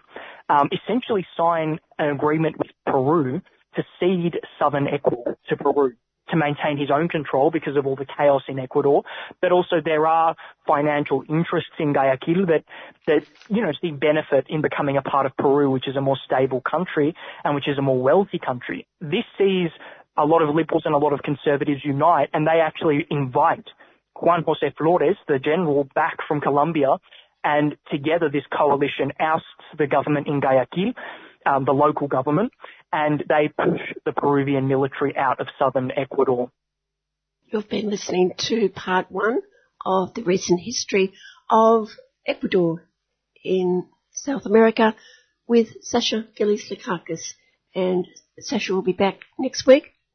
um, essentially sign an agreement with Peru to cede southern Ecuador to Peru to maintain his own control because of all the chaos in Ecuador. But also there are financial interests in Guayaquil that, that, you know, see benefit in becoming a part of Peru, which is a more stable country and which is a more wealthy country. This sees a lot of liberals and a lot of conservatives unite and they actually invite Juan Jose Flores, the general, back from Colombia and together this coalition ousts the government in Guayaquil, um, the local government, and they push the Peruvian military out of southern Ecuador. You've been listening to part one of the recent history of Ecuador in South America with Sasha Gillies Lekakis. And Sasha will be back next week